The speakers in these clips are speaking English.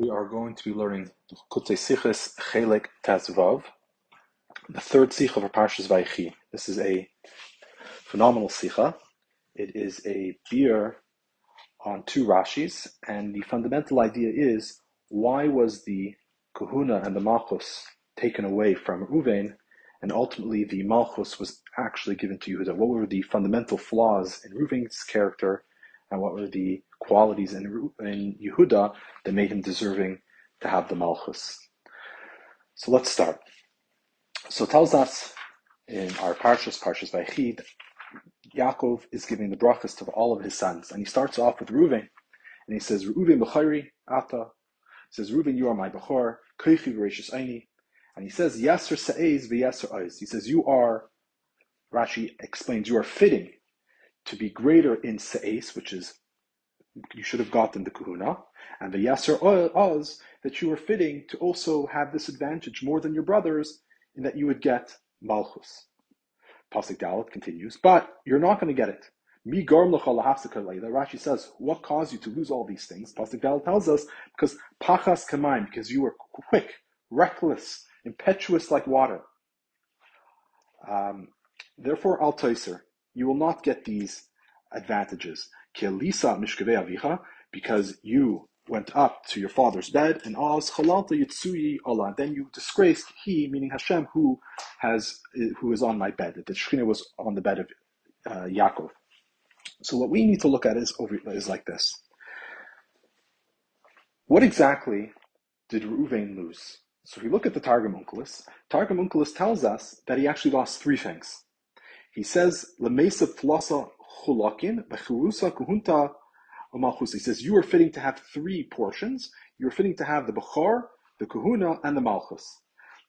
we are going to be learning Kutei Siches Chelek Tazvav, the third Sikha of our Parshas Vayechi. This is a phenomenal Sikha. It is a beer on two Rashis, and the fundamental idea is why was the Kahuna and the Malchus taken away from Ruvain, and ultimately the Malchus was actually given to Yehuda? What were the fundamental flaws in Ruvain's character, and what were the qualities in, in Yehuda that made him deserving to have the Malchus. So let's start. So tells us in our Parshas, Parshas Vaychid, Yaakov is giving the brachas to all of his sons. And he starts off with Reuven, and he says, Reuven b'chayri ata. He says, Reuven, you are my bechor, koichi v'reishis aini. And he says, Yasser sa'ez v'yasser oiz. He says, you are, Rashi explains, you are fitting to be greater in sa'ez, which is you should have gotten the kahuna, and the yasser oz that you were fitting to also have this advantage more than your brothers in that you would get malchus. Pasuk Dalit continues, but you're not going to get it. Mi garm Rashi says, what caused you to lose all these things? Pasuk Dalit tells us, because pachas kamaim, because you were quick, reckless, impetuous like water. Um, therefore, al you will not get these advantages because you went up to your father's bed, and Oz chalalta yitzui Allah. Then you disgraced he, meaning Hashem, who has who is on my bed. That the Shekhinah was on the bed of uh, Yaakov. So what we need to look at is over is like this. What exactly did Reuven lose? So if we look at the Targum Onkelos, Targum Onkelos tells us that he actually lost three things. He says, Lemesa Flosa chulakin, bechurusa kuhunta He says you are fitting to have three portions. You are fitting to have the bechor, the kahuna, and the malchus.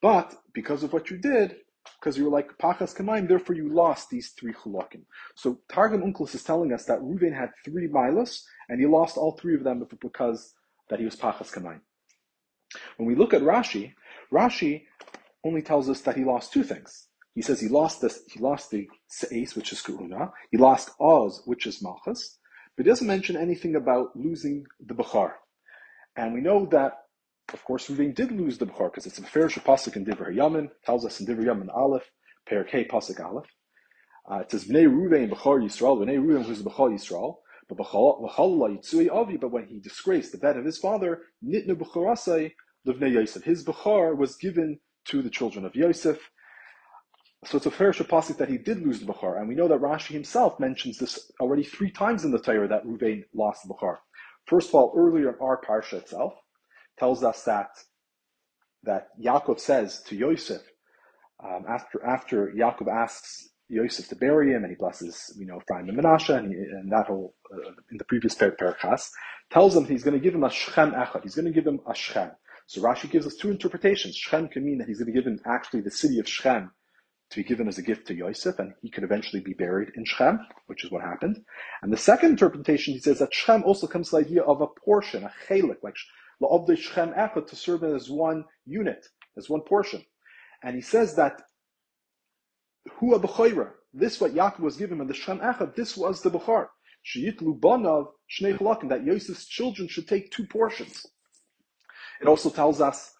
But because of what you did, because you were like pachas kamaim, therefore you lost these three chulakim. So Targum Onkelos is telling us that Reuven had three milas, and he lost all three of them because that he was pachas kamaim. When we look at Rashi, Rashi only tells us that he lost two things. He says he lost this, he lost the Se'es, which is Ku'una, he lost Oz, which is Malchus, but he doesn't mention anything about losing the Bechar. And we know that, of course, Ruvain did lose the Bechar, because it's a fair Pasuk in Divra Yamin, tells us in Divra Yamin Aleph, Perak Pasuk Aleph. Uh, it says, Bnei Ruvain Bechar Yisrael, Bnei Ruvain who's the Bechar Yisrael, but but when he disgraced the bed of his father, Nitnu Bechorasai, Livnei Yosef. His Bechar was given to the children of Yosef, so it's a fair shapasik that he did lose the Bukhar. And we know that Rashi himself mentions this already three times in the Torah that Ruvain lost the Bukhar. First of all, earlier in our parsha itself, tells us that that Yaakov says to Yosef, um, after after Yaakov asks Yosef to bury him, and he blesses, you know, Ephraim and Menashe, and, and that whole, uh, in the previous per- tells him he's going to give him a Shechem Echad. He's going to give him a Shechem. So Rashi gives us two interpretations. Shechem can mean that he's going to give him actually the city of Shechem to be given as a gift to Yosef, and he could eventually be buried in Shechem, which is what happened. And the second interpretation, he says that Shechem also comes to the idea of a portion, a chelik, like the Shechem Echad, to serve as one unit, as one portion. And he says that Hua B'choira, this what Yaakov was given in the Shechem Echad, this was the B'char. Sheyitlu Banav Shnei that Yosef's children should take two portions. It also tells us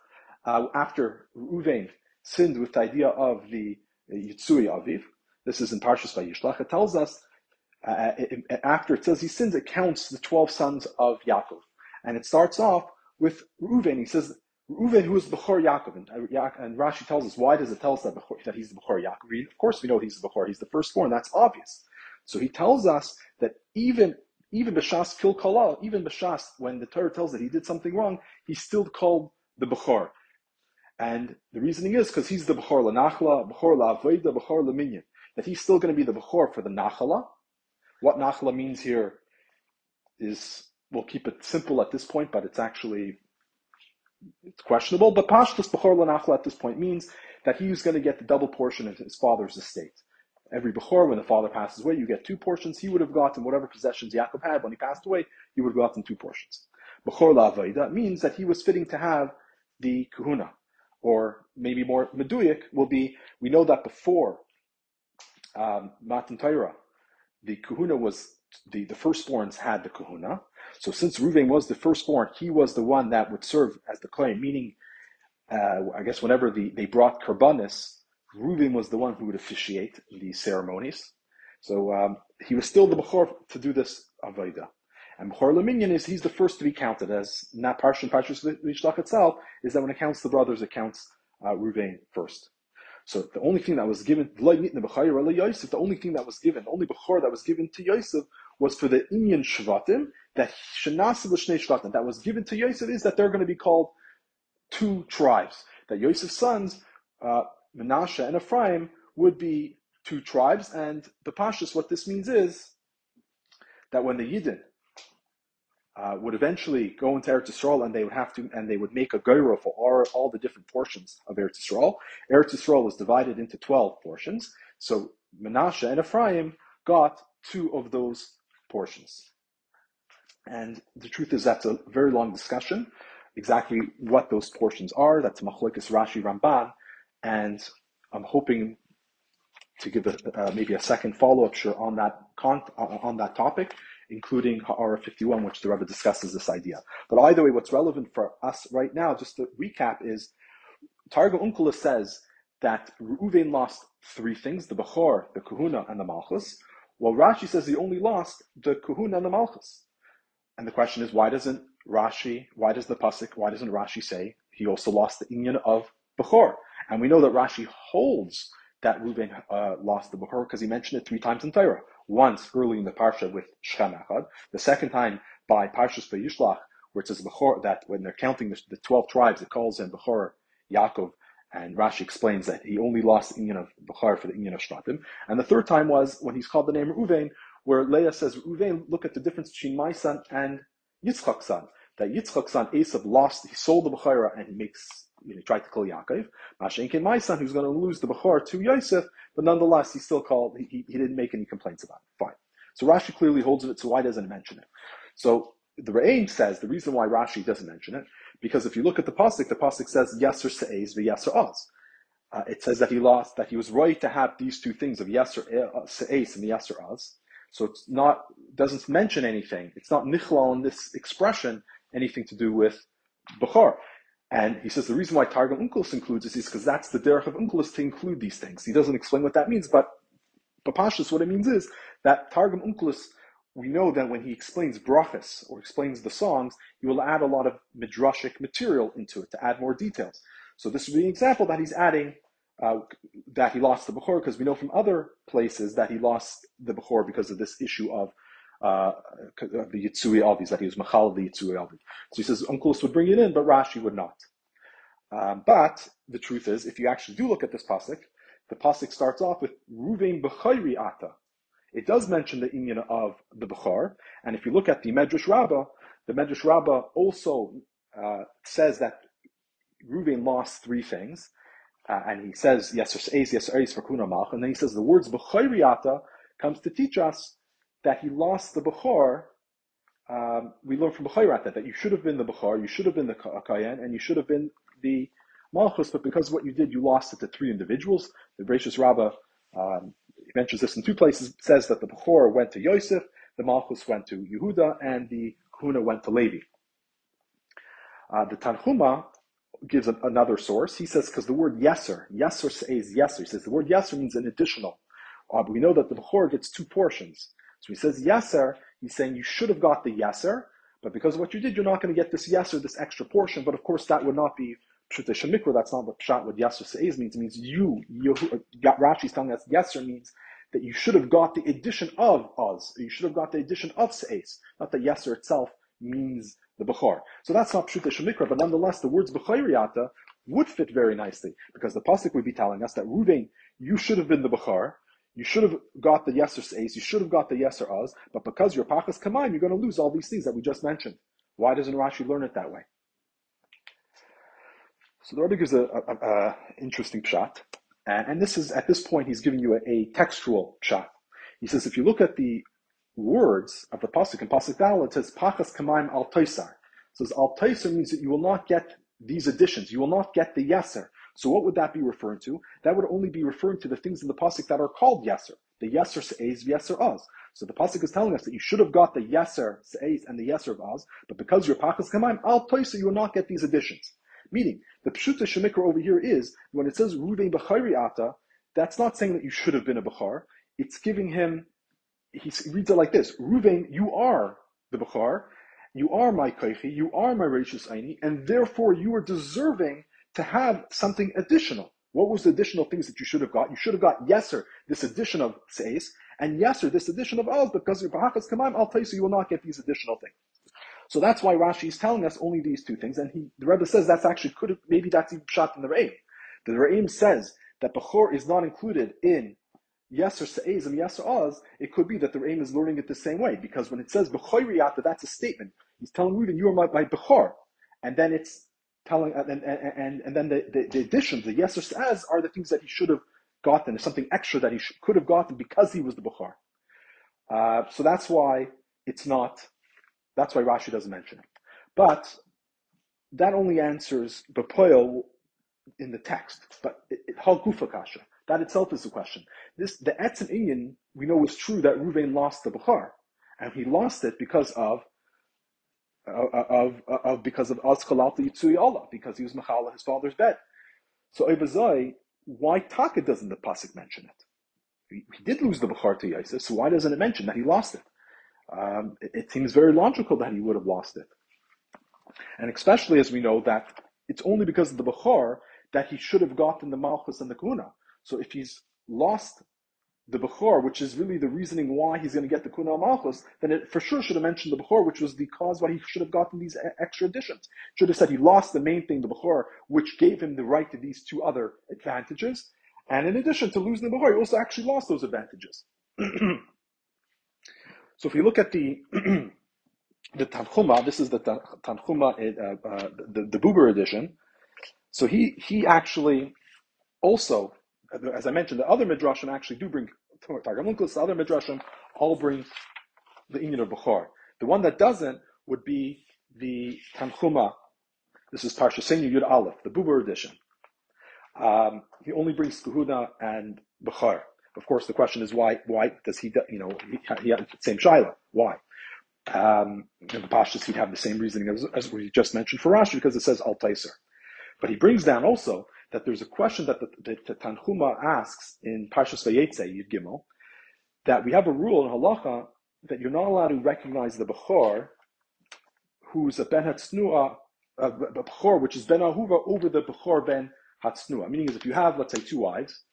uh, after Ruvain sinned with the idea of the Yitzui Aviv. This is in Parshas Vayishlach. It tells us uh, it, after it says he sins, it counts the twelve sons of Yaakov, and it starts off with Reuven. He says Reuven, who is the Bechor Yaakov, and, uh, and, Rashi tells us why does it tell us that, Bechor, that he's the Bechor Yaakov? Of course, we know he's the Bechor. He's the firstborn. That's obvious. So he tells us that even even B'shas Kil Kalal, even B'shas, when the Torah tells that he did something wrong, he's still called the Bechor. And the reasoning is because he's the Bechor Nachla, Bechor La'avoida, Bechor Laminyan. That he's still going to be the Bechor for the Nachala. What Nachla means here is, we'll keep it simple at this point, but it's actually, it's questionable. But Pashtus Bechor Nachla at this point means that he's going to get the double portion of his father's estate. Every Bechor, when the father passes away, you get two portions. He would have gotten whatever possessions Yaakov had when he passed away, he would have gotten two portions. Bechor La'avoida means that he was fitting to have the kahuna or maybe more meduyik, will be we know that before um, Matan Torah, the kahuna was the, the firstborns had the kahuna. So since Ruvain was the firstborn, he was the one that would serve as the claim, meaning, uh, I guess whenever the, they brought karbanis, Ruvain was the one who would officiate these ceremonies. So um, he was still the Bechor to do this Avodah. And Bechor Laminion is he's the first to be counted, as not Parshan Parshas Vishlach itself, is that when it counts the brothers, it counts uh, Ruvain first. So the only thing that was given, the only thing that was given, the only Bechor that was given to Yosef was for the Inyan Shvatim, that Shanasa L'Shnei Shvatim, that was given to Yosef is that they're going to be called two tribes. That Yosef's sons, uh, Menashe and Ephraim, would be two tribes, and the Pashas, what this means is that when the Yidden uh, would eventually go into Eretz Yisrael and they would have to, and they would make a Gaira for all, all the different portions of Eretz Yisrael. Eretz Yisrael was divided into 12 portions. So Menashe and Ephraim got two of those portions. And the truth is that's a very long discussion, exactly what those portions are. That's Machlokes Rashi Ramban. And I'm hoping to give a, uh, maybe a second follow-up sure on that con- on that topic including Ha'ara 51, which the Rebbe discusses this idea. But either way, what's relevant for us right now, just to recap, is Targum Onkelos says that Reuven lost three things, the Bechor, the Kahuna, and the Malchus, while Rashi says he only lost the Kahuna and the Malchus. And the question is, why doesn't Rashi, why does the Pasuk, why doesn't Rashi say he also lost the Inyan of Bechor? And we know that Rashi holds that Reuven uh, lost the Bechor because he mentioned it three times in Torah once early in the parsha with Shechem Echad, the second time by Parshas Vayishlach, where it says Bechor, that when they're counting the, the 12 tribes, it calls in Bechor Yaakov, and Rashi explains that he only lost the Inyan of Bechor for the Inyan of Shvatim. And the third time was when he's called the name Reuven, where Leah says, Reuven, look at the difference between my son and Yitzchak's son. That Yitzchak's son, Esav, lost, he sold the Bechorah and he makes you know, he tried to kill Yaakov. Mashenkin, my son, who's going to lose the Bechor to Yosef, but nonetheless, he still called, he, he didn't make any complaints about it. Fine. So Rashi clearly holds it, so why doesn't it mention it? So the Re'im says the reason why Rashi doesn't mention it, because if you look at the Pasuk, the Pasuk says, Yeser Se'ez v'Yeser Oz. Uh, it says that he lost, that he was right to have these two things of Yeser uh, Se'ez and the Yeser Oz. So it's not, doesn't mention anything. It's not nichlal in this expression, anything to do with Bechor. And he says the reason why Targum Onkelos includes this is because that's the derech of Onkelos to include these things. He doesn't explain what that means, but Papashas, what it means is that Targum Onkelos, we know that when he explains brachas or explains the songs, he will add a lot of midrashic material into it to add more details. So this would be an example that he's adding uh, that he lost the Bechor, because we know from other places that he lost the Bechor because of this issue of uh, the Yitzui Avis, that he was Machal the Yitzui Avis. So he says Onkelos would bring it in, but Rashi would not. Um, but the truth is, if you actually do look at this pasuk, the pasuk starts off with Ruvain Bechayri Ata. It does mention the inyan of the Bechar, and if you look at the Medrash Rabbah, the Medrash Rabbah also uh, says that Ruvain lost three things, uh, and he says yes or yes yes for kunamach, and then he says the words Bechayri Ata comes to teach us that he lost the Bechor, um, we learn from Bechor that, that you should have been the Bechor, you should have been the Kayan, and you should have been the Malchus, but because of what you did, you lost it to three individuals. The Bereshis Rabbah um, mentions this in two places, says that the Bechor went to Yosef, the Malchus went to Yehuda, and the Kuna went to Levi. Uh, the Tanhuma gives a, another source. He says, because the word yeser, yeser says yeser. He says the word yeser means an additional. Uh, but we know that the Bechor gets two portions. So he says Yeser, he's saying you should have got the Yeser, but because of what you did, you're not going to get this Yeser, this extra portion. But of course, that would not be Pshuta Mikra. That's not what Pshat, what Yeser Se'ez means. It means you, you got Rashi's telling us Yeser means that you should have got the addition of Oz. You should have got the addition of Se'ez. Not that Yeser itself means the Bechor. So that's not Pshuta Shemikra, but nonetheless, the words Bechoriyata would fit very nicely because the Pasuk would be telling us that Ruvain, you should have been the Bechor, you should have got the Yeser Ace, you should have got the Yeser Oz, but because you're Pachas Kamayim, you're going to lose all these things that we just mentioned. Why doesn't Rashi learn it that way? So the Rebbe gives a, a, a interesting shot, and, and, this is at this point he's giving you a, a, textual shot. He says if you look at the words of the pasuk in pasuk dal, it says Pachas Kamayim Al Toisar. So Al Toisar means that you will not get these additions. You will not get the Yeser. So what would that be referring to? That would only be referring to the things in the pasuk that are called yeser, the yeser se'ez, yeser oz. So the pasuk is telling us that you should have got the yeser seis and the yeser of oz, but because you're pachas kamaim al toisa, you will not get these additions. Meaning the pshuta shemikra over here is when it says ruvein b'chayri ata, that's not saying that you should have been a bechar. It's giving him. He reads it like this: Ruvain, you are the bechar, you are my kaichi, you are my righteous aini, and therefore you are deserving to have something additional. What was the additional things that you should have got? You should have got yeser, this addition of seis, and yeser, this addition of oz, because your bahachas kamam, I'll tell you, so you will not get these additional things. So that's why Rashi is telling us only these two things, and he, the Rebbe says that's actually could have, maybe that's even shot in the Re'im. The Re'im says that Bechor is not included in Yes Yeser Se'ez and Yeser Oz, it could be that the Re'im is learning it the same way, because when it says Bechoiriyata, that's a statement. He's telling Reuven, you are my, my. And then it's telling, and, and, and, and then the, the, the additions, the Yeser Se'ez, are the things that he should have gotten, something extra that he could have gotten because he was the Bechor. Uh, so that's why it's not, that's why Rashi doesn't mention it. But that only answers Bepoil in the text, but Hal Gufa Kasha. That itself is the question. This the Etzim Inyan we know is true that Ruvain lost the Bukhar, and he lost it because of of, of, because of Azkalalta Yitzui because he was Machala, his father's bed. So Ibazai, why Taka doesn't the Pasuk mention it? He, he did lose the Bukhar to Yosef, so why doesn't it mention that he lost it? Um, it? It seems very logical that he would have lost it. And especially as we know that it's only because of the Bukhar that he should have gotten the Malchus and the Kuna. So if he's lost the Bechor, which is really the reasoning why he's going to get the Kuna Malchus, then it for sure should have mentioned the Bechor, which was the cause why he should have gotten these extra additions. Should have said he lost the main thing, the Bechor, which gave him the right to these two other advantages. And in addition to losing the Bechor, he also actually lost those advantages. so if you look at the the Tanchuma, this is the Tanchuma, uh, uh, the, the Buber edition. So he he actually also, as I mentioned, the other midrashim actually do bring Targum Onkelos. The other midrashim all bring the Inyan of Bukhar. The one that doesn't would be the Tanchuma. This is Parsha Senu Yud Aleph, the Buber edition. Um, he only brings Kuhuda and Bukhar. Of course, the question is why? Why does he? You know, he, he had the same shaila. Why? Um, the Pashas, he'd have the same reasoning as, as we just mentioned for Rashi because it says Al. But he brings down also that there's a question that the, the, the Tanhuma asks in Parshas Vayetze, Yud Gimel, that we have a rule in halacha that you're not allowed to recognize the Bechor who's a Ben Hatznua, a uh, Bechor which is Ben Ahuva over the Bechor Ben Hatznua. Meaning is if you have, let's say, two wives,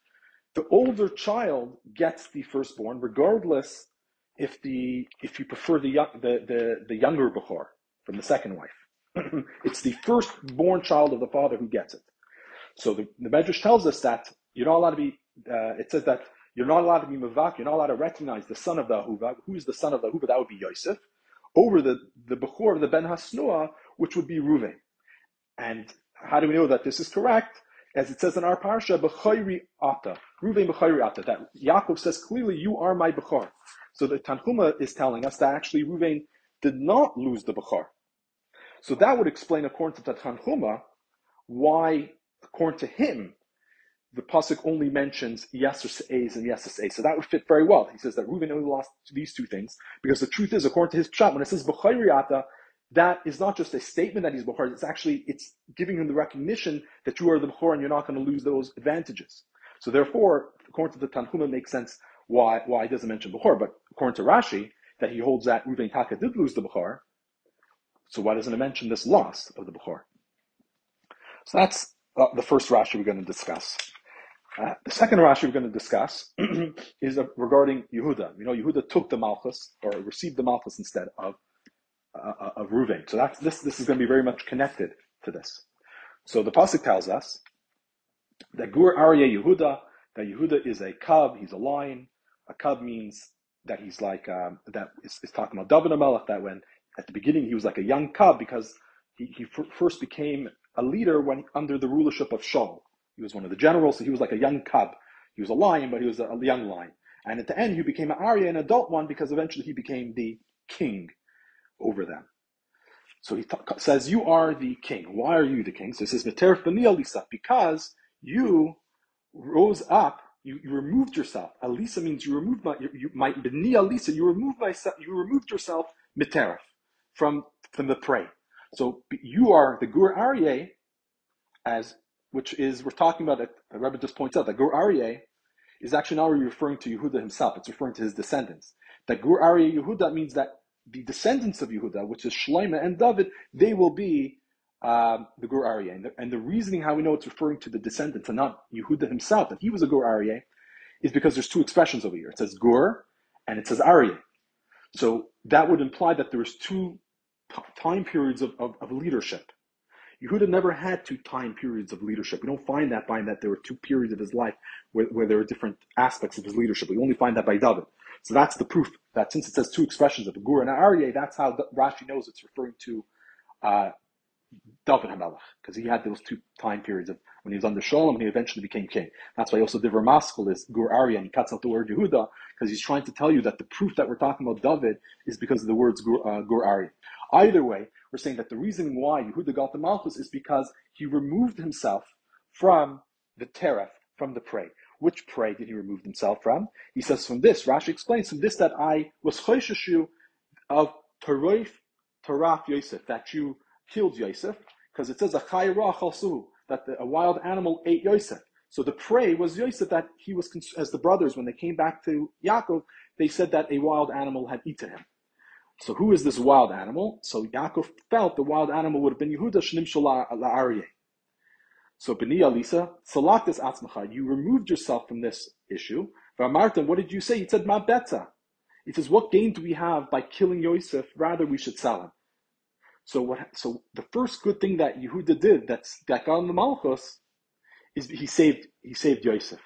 the older child gets the firstborn, regardless if the if you prefer the the the, the younger Bechor from the second wife. it's the firstborn child of the father who gets it. So the, the Medrash tells us that you're not allowed to be, uh, it says that you're not allowed to be Mavak, you're not allowed to recognize the son of the Ahuva. Who's the son of the Ahuva? That would be Yosef. Over the, the Bechor of the Ben Hasnua, which would be Ruven. And how do we know that this is correct? As it says in our parsha, Bechayri Ata, Ruven Bechayri Ata, that Yaakov says clearly, you are my Bechor. So the Tanhuma is telling us that actually Ruven did not lose the Bechor. So that would explain, according to the Tanhuma, why, according to him, the pasuk only mentions Yasser A's and Yasser A. So that would fit very well. He says that Reuben only lost these two things because the truth is, according to his pshat, when it says B'chayriyata, that is not just a statement that he's Bechor, it's actually, it's giving him the recognition that you are the Bechor and you're not going to lose those advantages. So therefore, according to the Tanhuma, it makes sense why, why he doesn't mention Bechor. But according to Rashi, that he holds that Reuven Taka did lose the Bechor, so why doesn't it mention this loss of the Bechor? So that's uh, the first Rashi we're going to discuss. Uh, the second Rashi we're going to discuss is uh, regarding Yehuda. You know, Yehuda took the Malchus or received the Malchus instead of uh, uh, of Ruvain. So that's this. This is going to be very much connected to this. So the pasuk tells us that Gur Aryeh Yehuda that Yehuda is a cub. He's a lion. A cub means that he's like um, that is, is talking about David Melech. That when at the beginning, he was like a young cub because he, he f- first became a leader when under the rulership of Shaul. He was one of the generals, so he was like a young cub. He was a lion, but he was a, a young lion. And at the end, he became an Arya, an adult one, because eventually he became the king over them. So he t- says, You are the king. Why are you the king? So he says, Lisa, because you rose up, you, you removed yourself. Alisa means you removed my, you, you, my, b'ni Alisa, you removed myself, you removed yourself, miteref, from, from the prey. So you are the Gur Aryeh, as, which is, we're talking about it, the Rebbe just points out that Gur Aryeh is actually not referring to Yehuda himself, it's referring to his descendants. That Gur Aryeh Yehuda means that the descendants of Yehuda, which is Shloima and David, they will be um, the Gur Aryeh. And the, and the, reasoning how we know it's referring to the descendants and not Yehuda himself, that he was a Gur Aryeh, is because there's two expressions over here. It says Gur and it says Aryeh. So that would imply that there was two time periods of, of, of, leadership. Yehuda never had two time periods of leadership. We don't find that by that there were two periods of his life where, where there were different aspects of his leadership. We only find that by David. So that's the proof that since it says two expressions of Gur and Aryeh, that's how Rashi knows it's referring to uh, David Hamelech, because he had those two time periods of when he was under Shaul and he eventually became king. That's why also Divra Maskell is Gur Aryeh, and he cuts out the word Yehuda, because he's trying to tell you that the proof that we're talking about David is because of the words Gur, uh, Gur Aryeh. Either way, we're saying that the reason why Yehuda got the Malchus is because he removed himself from the Tereth, from the prey. Which prey did he remove himself from? He says from this, Rashi explains from this that I was chosheshu of Taroif Taraf Yosef, that you killed Yosef, because it says a that the, a wild animal ate Yosef. So the prey was Yosef that he was, as the brothers, when they came back to Yaakov, they said that a wild animal had eaten him. So who is this wild animal? So Yaakov felt the wild animal would have been Yehuda Shnim Aryeh. So Beni Alisa, Salaktis Atzmacha, you removed yourself from this issue. Martin, what did you say? You said Ma Beta. He says, what gain do we have by killing Yosef? Rather, we should sell him. So what? So the first good thing that Yehuda did, that's that got the Malchus, is he saved he saved Yosef,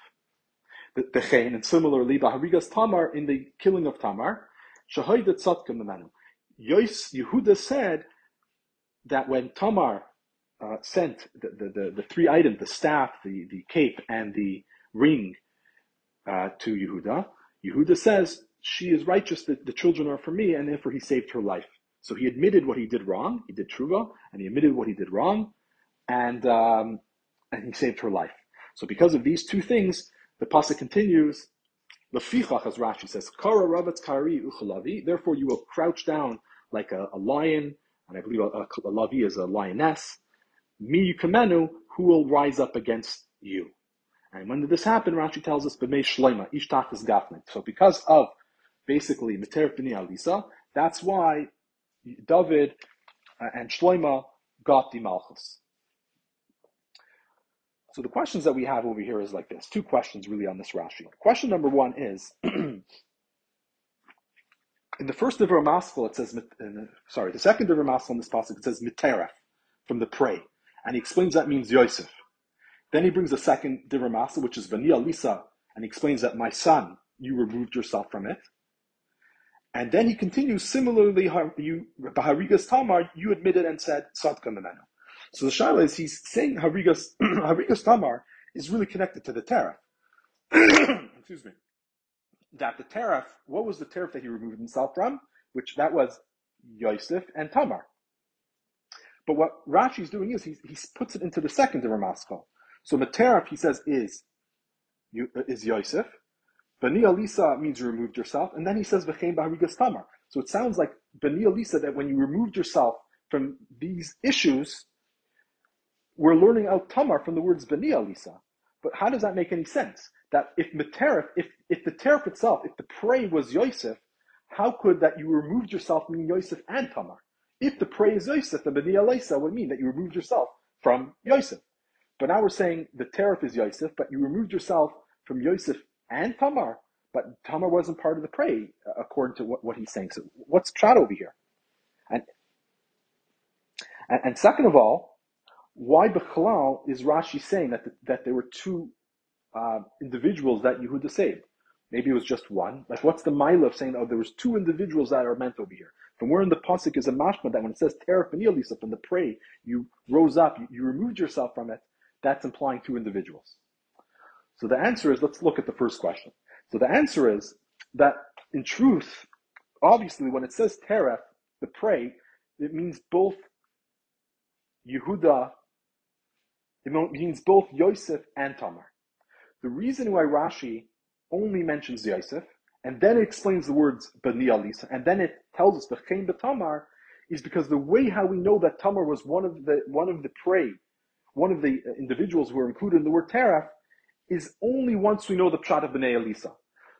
the, the Chain, and similarly, Baharigas Tamar in the killing of Tamar, Memanu. Yehuda said that when Tamar uh, sent the, the, the, the, three items, the staff, the, the cape, and the ring uh, to Yehuda, Yehuda says, she is righteous, that the children are for me, and therefore he saved her life. So he admitted what he did wrong. He did tshuva, and he admitted what he did wrong, and um, and he saved her life. So because of these two things, the pasuk continues. Lefichach, as Rashi says, Kara kari uchalavi. Therefore, you will crouch down like a, a lion, and I believe a, a, a lavi is a lioness. Mi yukamenu, who will rise up against you. And when did this happen? Rashi tells us, B'mei shleima, ishtach is gafnik. So because of basically Meter B'ni Alisa, that's why David uh, and Shloima got the Malchus. So the questions that we have over here is like this. Two questions really on this Rashi. Question number one is, in the first Divrei Maskell, it says, sorry, the second Divrei Maskell in this passage, it says Miteref, from the prey. And he explains that means Yosef. Then he brings the second Divrei Maskell, which is Vania Lisa, and he explains that my son, you removed yourself from it. And then he continues, similarly, you, Baharigas Tamar, you admitted and said, Sadka Memenu. So the Shaila is he's saying Harigas, Harigas Tamar is really connected to the tariff. Excuse me. That the tariff, what was the tariff that he removed himself from? Which that was Yosef and Tamar. But what Rashi is doing is he, he puts it into the second Ramaskal. So the tariff, he says, is, is Yosef, Bani Alisa means you removed yourself, and then he says V'chein Baharigas Tamar. So it sounds like Bani Alisa that when you removed yourself from these issues, we're learning out Tamar from the words Bani Alisa. But how does that make any sense? That if if if the tariff itself, if the prey was Yosef, how could that you removed yourself mean Yosef and Tamar? If the prey is Yosef, the Bani Alisa would mean that you removed yourself from Yosef. But now we're saying the tariff is Yosef, but you removed yourself from Yosef and Tamar, but Tamar wasn't part of the prey, uh, according to what, what he's saying. So what's Pshat over here? And, and, and second of all, why Bechlal is Rashi saying that, the, that there were two uh, individuals that Yehuda saved? Maybe it was just one. Like, what's the mile of saying, oh, there was two individuals that are meant over here? From where in the pasuk is a mashma that when it says and from the prey, you rose up, you, you removed yourself from it. That's implying two individuals. So the answer is, let's look at the first question. So the answer is that in truth, obviously, when it says teref, the prey, it means both Yehuda, it means both Yosef and Tamar. The reason why Rashi only mentions Yosef, and then it explains the words Bani Alisa, and then it tells us the Chaim Tamar, is because the way how we know that Tamar was one of the one of the prey, one of the uh, individuals who are included in the word Teraf, is only once we know the pshat of Bnei Elisa.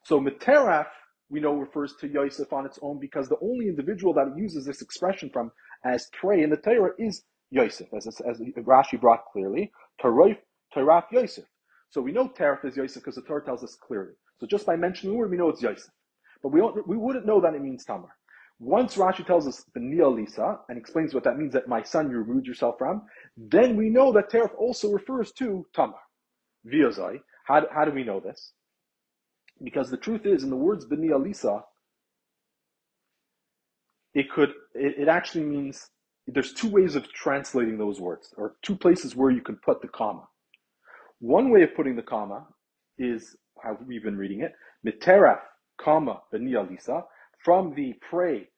So Meteraf, we know refers to Yosef on its own because the only individual that uses this expression from as prey in the Torah is Yosef, as, as Rashi brought clearly, Taraf, Taraf Yosef. So we know Teraf is Yosef because the Torah tells us clearly. So just by mentioning the word, we know it's Yosef. But we, don't, we wouldn't know that it means Tamar. Once Rashi tells us the Lisa and explains what that means that my son you removed yourself from, then we know that Teraf also refers to Tamar. Viozai. How, how do we know this? Because the truth is, in the words B'ni Alisa, it could, it, it actually means, there's two ways of translating those words, or two places where you can put the comma. One way of putting the comma is how we've been reading it, Miteraf, comma, B'ni Alisa, from the pray,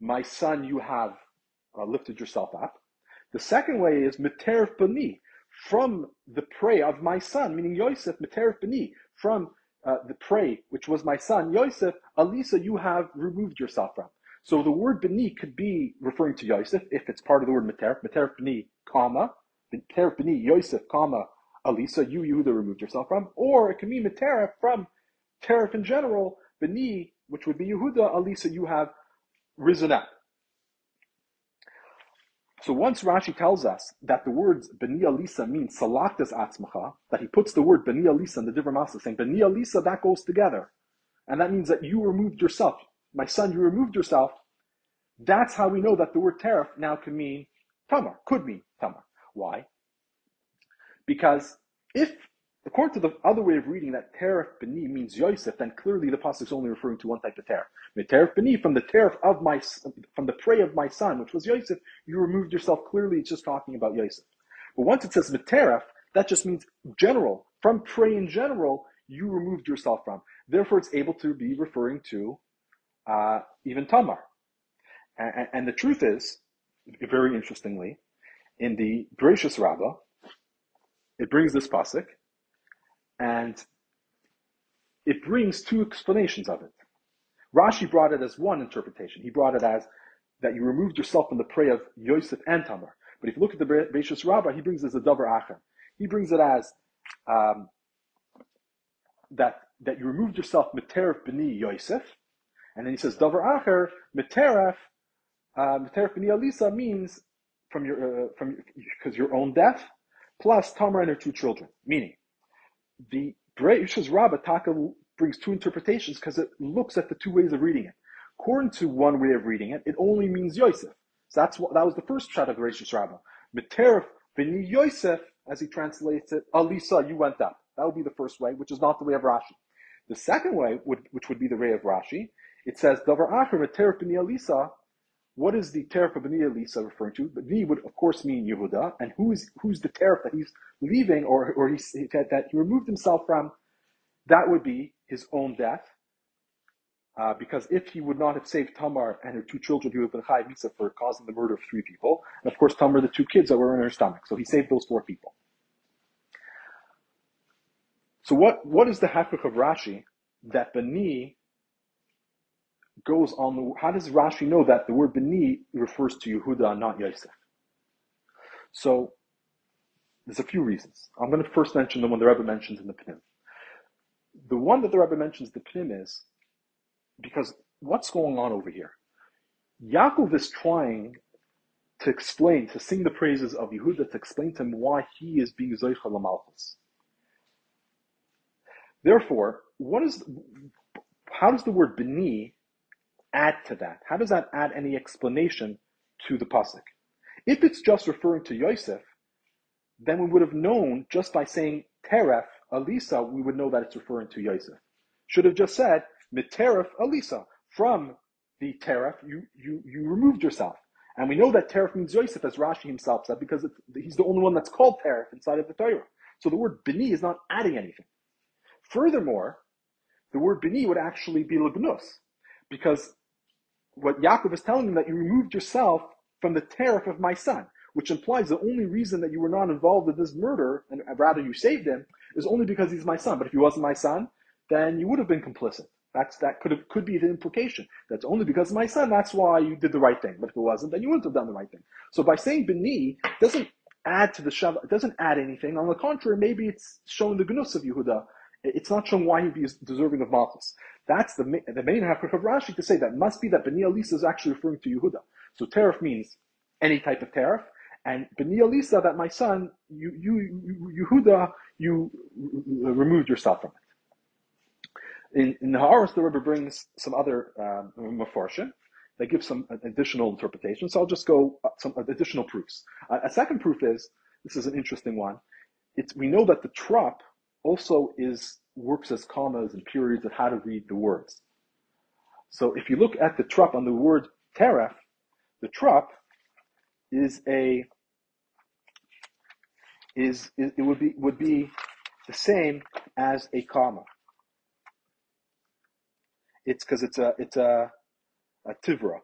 my son, you have uh, lifted yourself up. The second way is Miteraf B'ni, from the prey of my son, meaning Yosef, Meterif Beni, from uh, the prey, which was my son, Yosef, Alisa, you have removed yourself from. So the word Beni could be referring to Yosef if it's part of the word Meterif, Meterif Beni, comma, Meterif Beni, Yosef, comma, Alisa, you, Yehuda, removed yourself from. Or it can be Meterif from Terif in general, Beni, which would be Yehuda, Alisa, you have risen up. So once Rashi tells us that the words Beni Alisa means Salaktas Atzmacha, that he puts the word Beni Alisa in the different masas, saying Beni Alisa, that goes together. And that means that you removed yourself. My son, you removed yourself. That's how we know that the word Teref now can mean Tamar, could mean Tamar. Why? Because if According to the other way of reading that Teref Beni means Yosef, then clearly the pasuk is only referring to one type of Teref. Teref Beni, from the Teref of my, from the prey of my son, which was Yosef, you removed yourself. Clearly, it's just talking about Yosef. But once it says Meteref, that just means general. From prey in general, you removed yourself from. Therefore, it's able to be referring to uh, even Tamar. And, and, the truth is, very interestingly, in the Bereshis Rabbah, it brings this pasuk and it brings two explanations of it. Rashi brought it as one interpretation. He brought it as that you removed yourself from the prey of Yosef and Tamar. But if you look at the Bereshis Rabbah, he brings it as a davar acher. He brings it as um, that that you removed yourself meteref b'ni Yosef, and then he says davar acher meteref uh, meteref b'ni Alisa means from your uh, from because your own death plus Tamar and her two children. Meaning, the Bereishis Rabbah Taka brings two interpretations because it looks at the two ways of reading it. According to one way of reading it, it only means Yosef. So that's what that was the first shot of Bereishis Rabbah. Meteref b'ni Yosef, as he translates it, Alisa, you went up. That would be the first way, which is not the way of Rashi. The second way, would, which would be the way of Rashi, it says Davar Acher b'ni Alisa, what is the Teref of Elisa referring to? Bnei would of course mean Yehuda, and who's who's the Teref that he's leaving or or he's, that, that he removed himself from? That would be his own death, uh, because if he would not have saved Tamar and her two children, he would have been Chai Misa for causing the murder of three people, and of course Tamar the two kids that were in her stomach. So he saved those four people. So what what is the hafik of Rashi that Bani goes on how does Rashi know that the word Beni refers to Yehuda, not Yosef? So, there's a few reasons. I'm going to first mention the one the Rebbe mentions in the Pnim. The one that the Rebbe mentions the Pnim is because what's going on over here? Yaakov is trying to explain, to sing the praises of Yehuda, to explain to him why he is being Zoicha Lamalchus. Therefore, what is, how does the word Beni add to that? How does that add any explanation to the pasuk? If it's just referring to Yosef, then we would have known just by saying Teref Alisa, we would know that it's referring to Yosef. Should have just said Miteref Alisa. From the Teref, you, you, you removed yourself. And we know that Teref means Yosef, as Rashi himself said, because he's the only one that's called Teref inside of the Torah. So the word Bini is not adding anything. Furthermore, the word Bini would actually be Libnus, because what Yaakov is telling him that you removed yourself from the tariff of my son, which implies the only reason that you were not involved in this murder, and rather you saved him, is only because he's my son. But if he wasn't my son, then you would have been complicit. That's that could have could be the implication. That's only because of my son. That's why you did the right thing. But if it wasn't, then you wouldn't have done the right thing. So by saying beni doesn't add to the shav. It doesn't add anything. On the contrary, maybe it's showing the gnus of Yehuda. It's not showing why he'd be deserving of malchus. That's the the main half of Rashi to say that must be that beni Elisa is actually referring to Yehuda. So tariff means any type of tariff, and beni Elisa that my son, you you, you Yehuda, you removed yourself from it. In, in the Haaretz, the Rebbe brings some other um, mafarshim that give some additional interpretation. So I'll just go uh, some additional proofs. Uh, a second proof is this is an interesting one. It's we know that the trop also is works as commas and periods of how to read the words. So if you look at the trop on the word teref, the trop is a is, it would be would be the same as a comma. It's because it's a it's a, a tivra.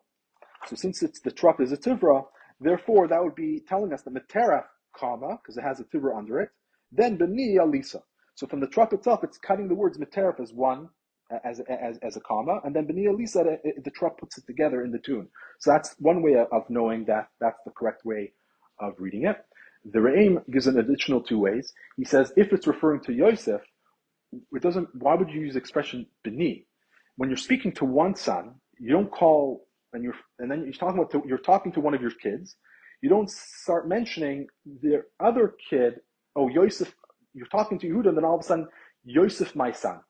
So since it's the trop is a tivra, therefore that would be telling us the metera comma because it has a tivra under it. Then beni alisa. So from the trop itself, it's cutting the words meteref as one as, as, as a comma, and then beni alisa the, the puts it together in the tune. So that's one way of knowing that that's the correct way of reading it. The Re'im gives an additional two ways. He says if it's referring to Yosef, it doesn't. Why would you use the expression beni? when you're speaking to one son, you don't call and you're and then you're talking about to, you're talking to one of your kids. You don't start mentioning the other kid. Oh, Yosef, you're talking to Yehuda, and then all of a sudden, Yosef, my son.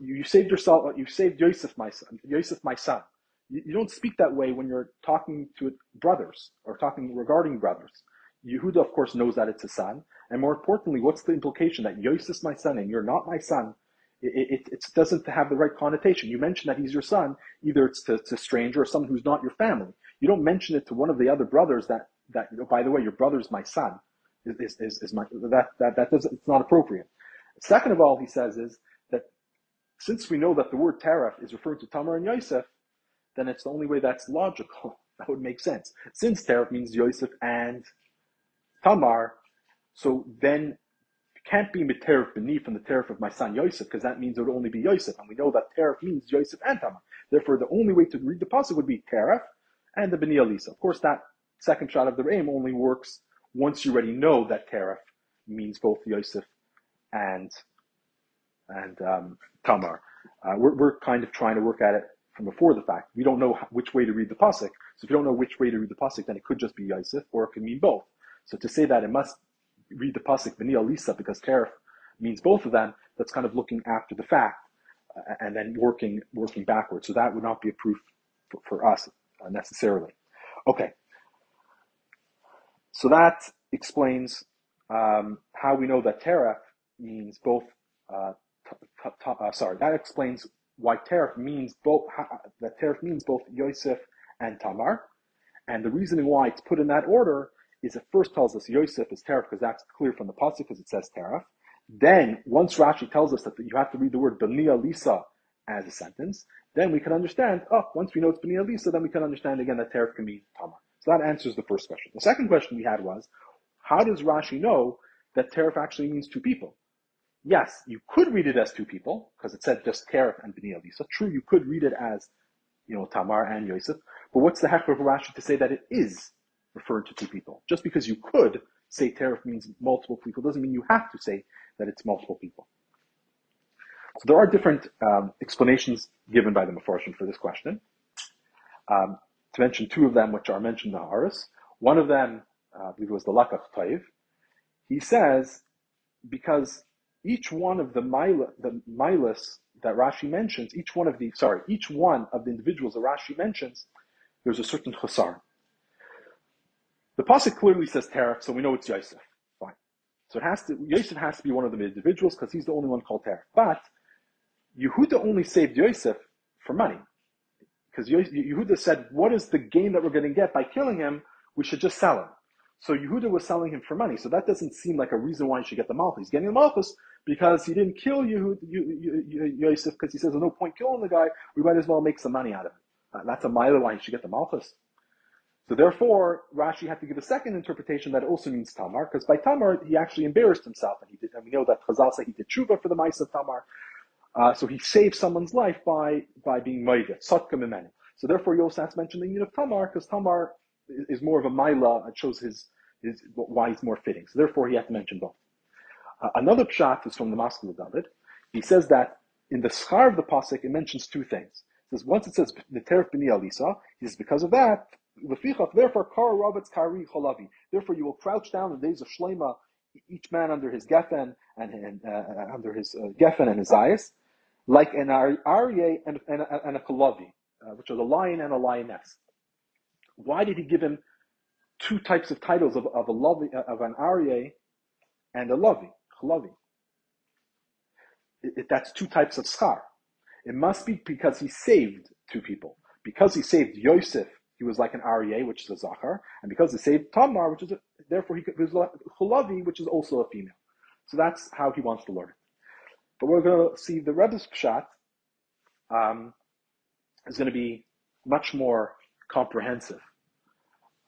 You, you saved yourself. Uh, you saved Yosef, my son. Yosef, my son. You, you don't speak that way when you're talking to brothers or talking regarding brothers. Yehuda, of course, knows that it's a son. And more importantly, what's the implication that Yosef, is my son, and you're not my son? it, it, it, doesn't have the right connotation. You mention that he's your son, either it's to, to a stranger or someone who's not your family. You don't mention it to one of the other brothers that, that you know, by the way, your brother's my son. Is, is, is my, that, that, that doesn't, it's not appropriate. Second of all, he says is that since we know that the word tariff is referring to Tamar and Yosef, then it's the only way that's logical. That would make sense. Since tariff means Yosef and Tamar, so then can't be tariff beneath from the tariff of my son Yosef, because that means it would only be Yosef. And we know that tariff means Yosef and Tamar. Therefore, the only way to read the pasuk would be tariff and the Beni Elisa. Of course, that second shot of the aim only works once you already know that tariff means both Yosef and and um, Tamar. Uh, we're, we're kind of trying to work at it from before the fact. We don't know which way to read the pasuk. So if you don't know which way to read the pasuk, then it could just be Yosef, or it could mean both. So to say that it must read the pasuk B'ni Lisa because tariff means both of them. That's kind of looking after the fact uh, and then working working backwards. So that would not be a proof for, for us uh, necessarily. Okay. So that explains um, how we know that tariff means both. Uh, t- t- uh, sorry, that explains why tariff means both. that tariff means both Yosef and Tamar, and the reasoning why it's put in that order is it first tells us Yosef is Teref because that's clear from the pasuk because it says Teref. Then once Rashi tells us that you have to read the word Benia Lisa as a sentence, then we can understand. Oh, once we know it's Benia Lisa, then we can understand again that Teref can mean Tamar. So that answers the first question. The second question we had was, how does Rashi know that Teref actually means two people? Yes, you could read it as two people because it said just Teref and Benia Lisa. True, you could read it as you know Tamar and Yosef. But what's the heck of Rashi to say that it is referred to two people. Just because you could say tariff means multiple people doesn't mean you have to say that it's multiple people. So there are different um, explanations given by the Mefarshim for this question. Um, to mention two of them, which are mentioned in the Haaretz. One of them, uh, I believe it was the Lakach Taiv. He says, because each one of the Mila, the Milas that Rashi mentions, each one of the, sorry, each one of the individuals that Rashi mentions, there's a certain chasar. The pasuk clearly says Terach, so we know it's Yosef. Fine. So it has to Yosef has to be one of the individuals because he's the only one called Terach. But Yehuda only saved Yosef for money. Because Yehuda said, what is the gain that we're going to get by killing him? We should just sell him. So Yehuda was selling him for money. So that doesn't seem like a reason why he should get the Malchus. He's getting the Malchus because he didn't kill Yosef because he says there's no point killing the guy. We might as well make some money out of him. Uh, that's a mile why he should get the Malchus. So therefore, Rashi had to give a second interpretation that also means Tamar, because by Tamar he actually embarrassed himself, and he did. And we know that Chazal said he did tshuva for the mice of Tamar. Uh, so he saved someone's life by by being moidet, sotka mimenu. So therefore, Yosef has mentioned the unit of Tamar because Tamar is more of a maila. It shows his, his why he's more fitting. So therefore, he had to mention both. Uh, another pshat is from the Maskil of David. He says that in the schar of the pasuk it mentions two things. It says once it says the teref b'ni alisa, he says because of that therefore kar rabbits kari cholavi. Therefore, you will crouch down in the days of Shlema, each man under his geffen and, and uh, under his uh, geffen and his eyes like an aryeh and, and, and, a kalavi, uh, which is a lion and a lioness. Why did he give him two types of titles of, of a lavi, uh, of an aryeh and a lavi, it, that's two types of schar. It must be because he saved two people. Because he saved Yosef, he was like an aryeh, which is a zachar, and because he saved Tamar, which is a, therefore he was like which is also a female. So that's how he wants to learn. But we're going to see the Rebbe's Pshat um, is going to be much more comprehensive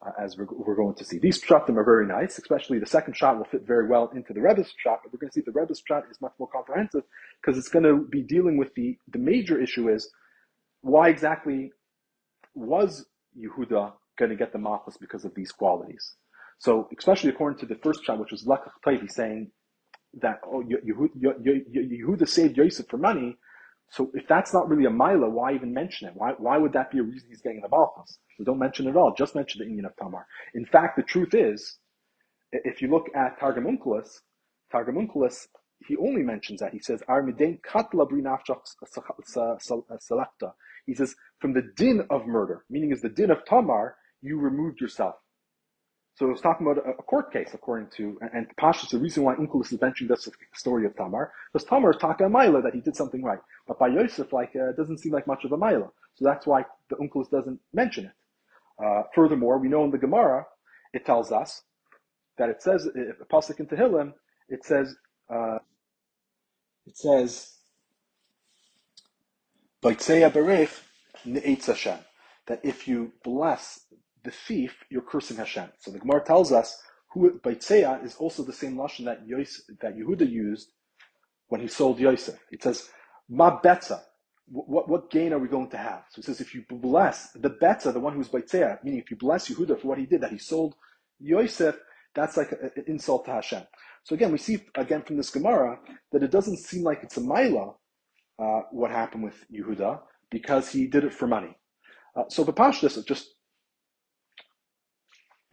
uh, as we're, we're, going to see. These Pshatim are very nice, especially the second shot will fit very well into the Rebbe's Pshat, but we're going to see the Rebbe's Pshat is much more comprehensive because it's going to be dealing with the, the major issue is why exactly was Yehuda going to get the Malchus because of these qualities? So, especially according to the first shot, which was Lekach Taivi, saying that oh Yehuda saved Yosef for money. So if that's not really a mila, why even mention it? Why, why would that be a reason he's getting the malchus? So don't mention it at all. Just mention the Inyan of Tamar. In fact, the truth is, if you look at Targum Onkelos, Targum Onkelos, he only mentions that. He says. He says, from the din of murder, meaning is the din of Tamar, you removed yourself. So it's talking about a, court case, according to, and, Pashas, the reason why Onkelos is mentioning this story of Tamar, because Tamar is talking a Mila that he did something right. But by Yosef, like, uh, it doesn't seem like much of a Mila. So that's why the Onkelos doesn't mention it. Uh, furthermore, we know in the Gemara, it tells us that it says, if a Pasuk in Tehillim, it says, uh, it says, that if you bless the thief, you're cursing Hashem. So the Gemara tells us who Baitseya is also the same lashon that Yos, that Yehuda used when he sold Yosef. It says Ma betza. What, what gain are we going to have? So it says if you bless the betza, the one who's Baitseya, meaning if you bless Yehuda for what he did, that he sold Yosef, that's like an insult to Hashem. So again, we see again from this Gemara that it doesn't seem like it's a Maila, uh, what happened with Yehuda, because he did it for money. Uh, so the Pashtus, just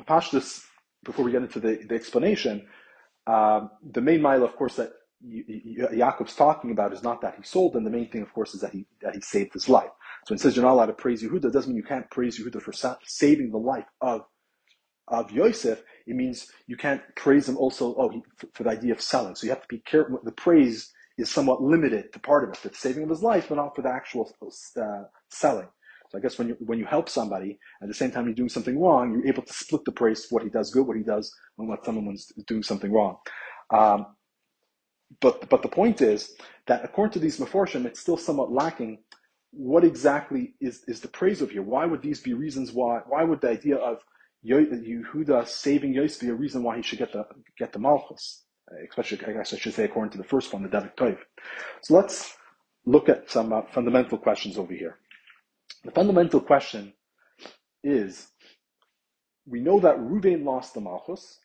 Pashtus, before we get into the, the explanation, um, the main mile, of course, that Yaakov's talking about is not that he sold them. The main thing, of course, is that he that he saved his life. So when it says you're not allowed to praise Yehuda, it doesn't mean you can't praise Yehuda for saving the life of of Yosef. It means you can't praise him also oh, he, for, for, the idea of selling. So you have to be careful. The praise is somewhat limited to part of it, the saving of his life, but not for the actual uh, selling. So I guess when you when you help somebody at the same time you're doing something wrong, you're able to split the praise for what he does good, what he does, and what someone's doing something wrong. Um, but but the point is that according to these meforshim, it's still somewhat lacking. What exactly is is the praise of here? Why would these be reasons why? Why would the idea of Yehuda saving Yosef be a reason why he should get the get the malchus? Especially, I guess I should say, according to the first one, the David Toiv. So let's look at some uh, fundamental questions over here. The fundamental question is, we know that Ruvain lost the Malchus,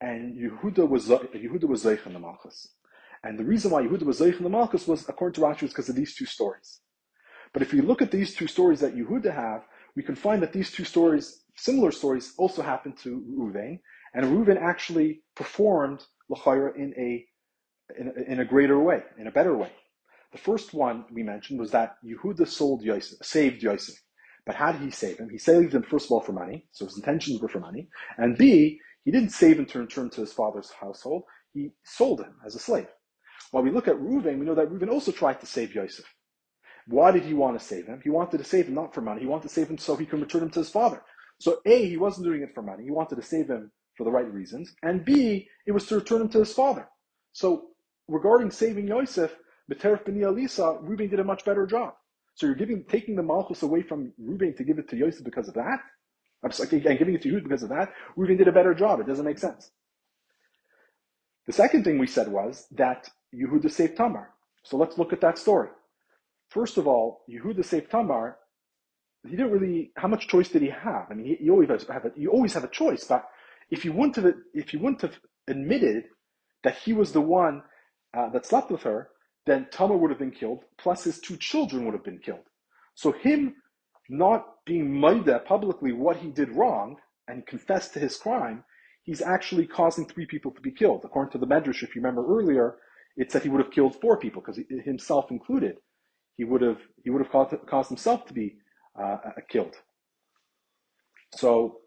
and Yehuda was Yehuda was Zeich in the Malchus. And the reason why Yehuda was Zeich in the Malchus was, according to Rashi, was because of these two stories. But if we look at these two stories that Yehuda have, we can find that these two stories, similar stories, also happened to Ruvain, and Ruvain actually performed L'chayra in a, in a in a greater way, in a better way. The first one we mentioned was that Yehuda sold Yosef, saved Yosef. But how did he save him? He saved him, first of all, for money, so his intentions were for money. And B, he didn't save him to return to his father's household, he sold him as a slave. While we look at Reuven, we know that Reuven also tried to save Yosef. Why did he want to save him? He wanted to save him not for money, he wanted to save him so he can return him to his father. So A, he wasn't doing it for money, he wanted to save him for the right reasons. And B, it was to return him to his father. So regarding saving Yosef, B'teref b'ni Alisa, Reuben did a much better job. So you're giving, taking the malchus away from Reuben to give it to Yosef because of that? I'm and giving it to Yehuda because of that. Reuven did a better job. It doesn't make sense. The second thing we said was that Yehuda saved Tamar. So let's look at that story. First of all, Yehuda saved Tamar. He didn't really. How much choice did he have? I mean, you always have a, you always have a choice. But if you wouldn't have if you wouldn't have admitted that he was the one uh, that slept with her, then Tamar would have been killed. Plus, his two children would have been killed. So him not being maida publicly what he did wrong and confessed to his crime, he's actually causing three people to be killed. According to the Medrash, if you remember earlier, it said he would have killed four people because himself included. He would have he would have caused, caused himself to be uh, killed. So,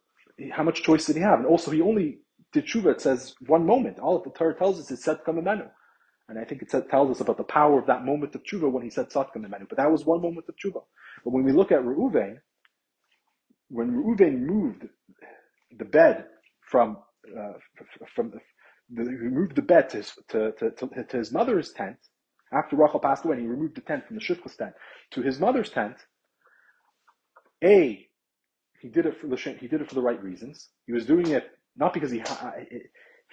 how much choice did he have? And also, he only did tshuva. It says one moment. All of the Torah tells us is Tzadkah mimeni. And I think it tells us about the power of that moment of tshuva when he said Tzadkah Mimeni. But that was one moment of tshuva. But when we look at Reuven, when Reuven moved the bed from uh, from the, he moved the bed to his, to, to, to, his mother's tent after Rachel passed away, and he removed the tent from the Shifcha's tent to his mother's tent. A, he did it for the he did it for the right reasons. He was doing it not because he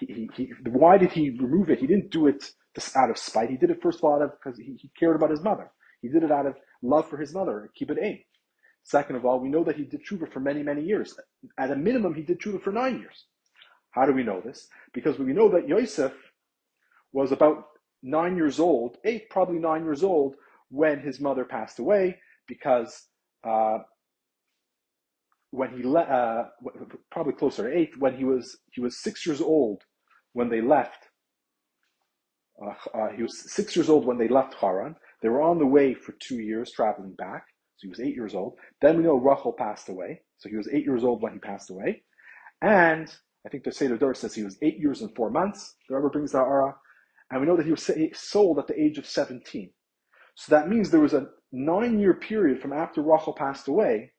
he, he, why did he remove it? He didn't do it out of spite. He did it first of all out of because he, he cared about his mother. He did it out of love for his mother. Keep it a. Second of all, we know that he did tshuva for many, many years. At a minimum, he did tshuva for nine years. How do we know this? Because we know that Yosef was about nine years old, eight, probably nine years old, when his mother passed away, because uh, when he le- uh, probably closer to eight, when he was he was six years old when they left. Uh, uh, he was six years old when they left Haran. They were on the way for two years traveling back. So he was eight years old. Then we know Rachel passed away. So he was eight years old when he passed away. And I think the Seder Dor says he was eight years and four months. The brings the Ara. And we know that he was sold at the age of 17. So that means there was a nine year period from after Rachel passed away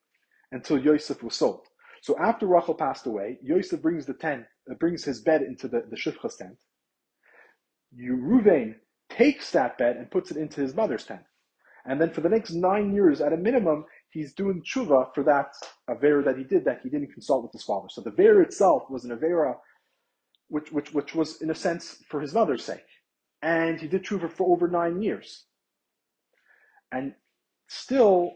until Yosef was sold. So after Rachel passed away, Yosef brings the tent, uh, brings his bed into the, the Shifcha's tent. Ruvain takes that bed and puts it into his mother's tent. And then for the next nine years, at a minimum, he's doing tshuva for that avera that he did that he didn't consult with his father. So the avera itself was an avera which, which, which was in a sense for his mother's sake. And he did tshuva for over nine years. And still,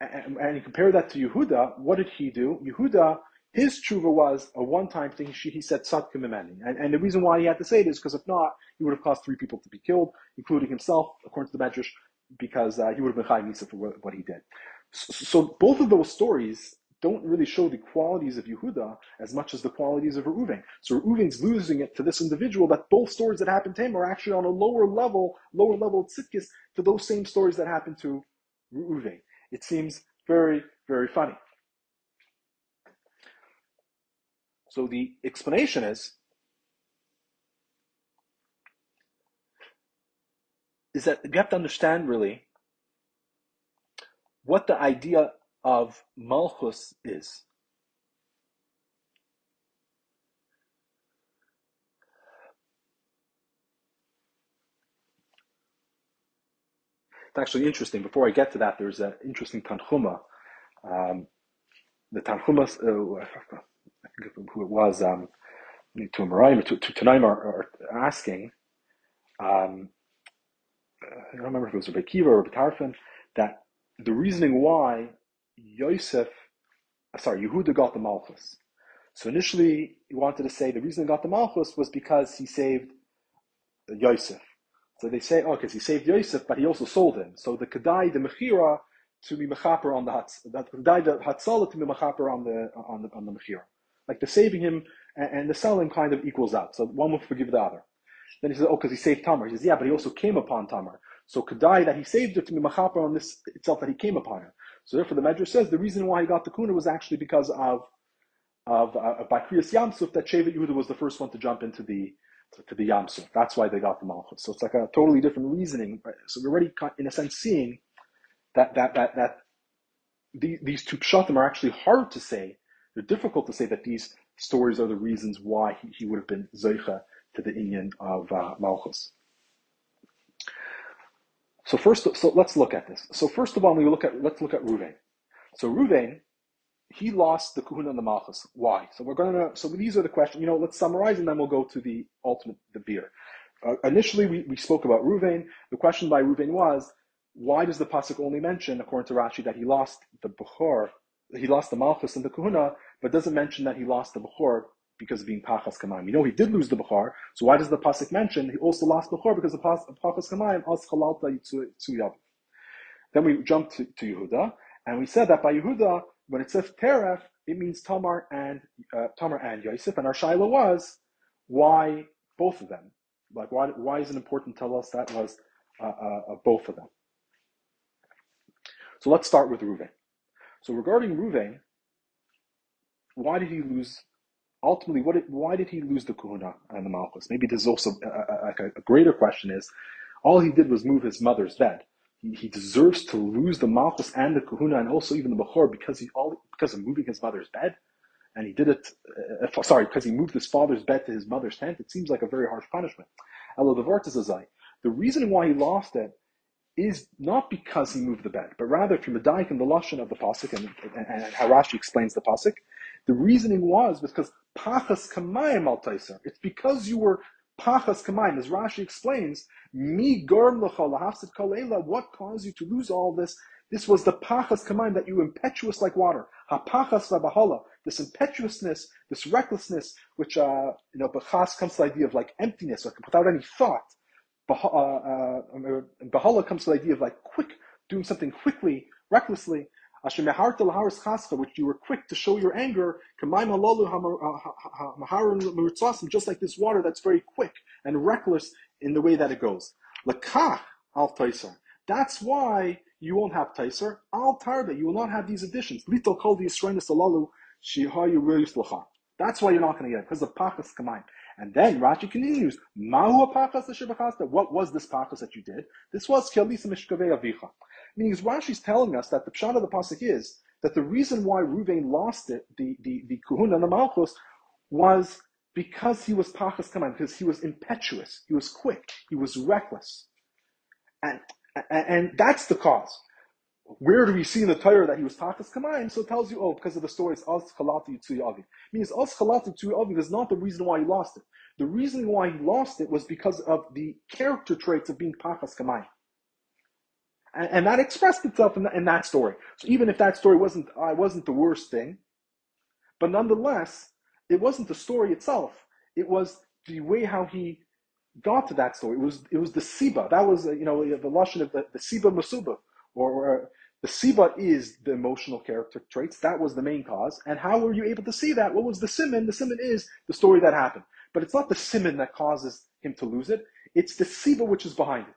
and, and you compare that to Yehuda, what did he do? Yehuda, his tshuva was a one-time thing. He, said tzadkim and, and the reason why he had to say it is because if not, he would have caused three people to be killed, including himself, according to the Medrash, because uh, he would have been Chai Misa for what, what, he did. So, so, both of those stories don't really show the qualities of Yehuda as much as the qualities of Reuven. So Reuven's losing it to this individual that both stories that happened to him are actually on a lower level, lower level of to those same stories that happened to Reuven. It seems very, very funny. So the explanation is is that you have to understand really what the idea of malchus is. It's actually interesting. Before I get to that, there's an interesting Tanchuma. Um, the Tanchuma, uh, who it was, um, to Marayim, to, to Tanaim are, are asking, um, I don't remember if it was Rabbi Kiva or Rabbi Tarfon, that the reasoning why Yosef, uh, sorry, Yehuda got the Malchus. So initially, he wanted to say the reason he got the Malchus was because he saved Yosef. So they say, oh, because he saved Yosef, but he also sold him. So the Kedai, the Mechira, to be mechaper on the Hatz, that Kedai, the Hatzalah to be mechaper on the, on the, on the Mechira. Like the saving him and, the selling kind of equals out. So one will forgive the other. Then he says, oh, because he saved Tamar. He says, yeah, but he also came upon Tamar. So Kedai, that he saved her to be mechaper on this itself, that he came upon her. So therefore the Medrash says the reason why he got the kuna was actually because of, of, uh, by Kriyas Yamsuf, that Shevet Yehuda was the first one to jump into the, to the Yamsuf. That's why they got the Malchus. So it's like a totally different reasoning. So we're already, in a sense, seeing that, that, that, that the, these two pshatim are actually hard to say. They're difficult to say that these stories are the reasons why he, he would have been Zeicha to the Inyan of uh, Malchus. So first, so let's look at this. So first of all, we look at let's look at Ruvain. So Ruvain, he lost the Kuhuna and the Malchus. Why? So we're to. So these are the questions. You know, let's summarize and then we'll go to the ultimate the beer. Uh, initially, we, we spoke about Ruvain. The question by Ruvain was, why does the pasuk only mention, according to Rashi, that he lost the Bechor, he lost the Malchus and the Kahuna, but doesn't mention that he lost the Bechor because of being Pachas Kamayim. You know he did lose the Bechor, so why does the pasuk mention he also lost Bechor because of Pachas Kamayim, As Chalalta Yitzu Then we jump to, to Yehuda, and we said that by Yehuda, when it says Teref, it means Tamar and uh, Tamar and Yosef, and our shaila was why both of them. Like why why is it important to tell us that was uh, uh both of them? So let's start with Ruvain. So regarding Ruvain, why did he lose? Ultimately, what? Did, why did he lose the Kahuna and the Malchus? Maybe there's also uh, uh, like a, a, greater question: is all he did was move his mother's bed. He, he deserves to lose the Malchus and the Kahuna and also even the Bechor because he all because of moving his mother's bed, and he did it. Uh, uh sorry, because he moved his father's bed to his mother's tent. It seems like a very harsh punishment. The reason why he lost it is not because he moved the bed, but rather from the daik and the lashon of the pasuk and, and, and, how Rashi explains the pasuk. The reasoning was because pachas kamayim al It's because you were pachas kamayim, as Rashi explains. Mi gorm kolela. What caused you to lose all this? This was the pachas kamayim that you impetuous like water. Ha Hapachas vabahala. This impetuousness, this recklessness, which uh, you know, bachas comes to the idea of like emptiness, like without any thought uh, Bahala comes to the idea of like quick, doing something quickly, recklessly. Which you were quick to show your anger, just like this water that's very quick and reckless in the way that it goes. That's why you won't have taiser. Al tarba, you will not have these additions. That's why you're not going to get it because of pachas kamayim. And then Rashi continues, Mahu pachas What was this pachas that you did? This was kialisa mishkavei avicha. Meaning, Rashi is telling us that the pshat of the pasuk is that the reason why Ruvain lost it, the the the kuhuna and the malchus, was because he was pachas kamayim, because he was impetuous, he was quick, he was reckless, and and, and that's the cause. Where do we see in the Torah that he was Pachas Kamayim? So it tells you, oh, because of the stories, As Chalati Yitzui Avi. Means As Chalati Yitzui is not the reason why he lost it. The reason why he lost it was because of the character traits of being Pachas Kamayim. And, that expressed itself in, the, in, that story. So even if that story wasn't, uh, wasn't the worst thing, but nonetheless, it wasn't the story itself. It was the way how he got to that story. It was, it was the Siba. That was, uh, you know, the Lashon of the, the Siba Masuba or, or the siba is the emotional character traits. That was the main cause. And how were you able to see that? What was the simon? The simon is the story that happened. But it's not the simon that causes him to lose it. It's the siba which is behind it.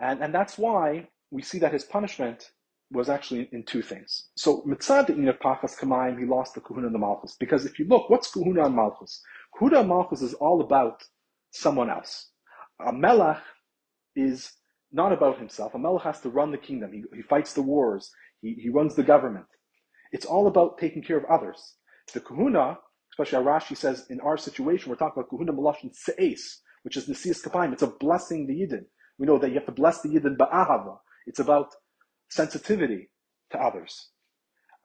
And, and that's why we see that his punishment was actually in two things. So mitzad the pachas kamayim, he lost the kuhuna and the malchus. Because if you look, what's kuhuna and malchus? Kahuna and malchus is all about someone else. A melech is not about himself. A melech has to run the kingdom. He, he fights the wars. He, he runs the government. It's all about taking care of others. The kuhuna, especially Rashi says in our situation, we're talking about kahuna malashon se'es, which is nesias kapayim. It's a blessing the yidden. We know that you have to bless the yidden ba'ahava. It's about sensitivity to others.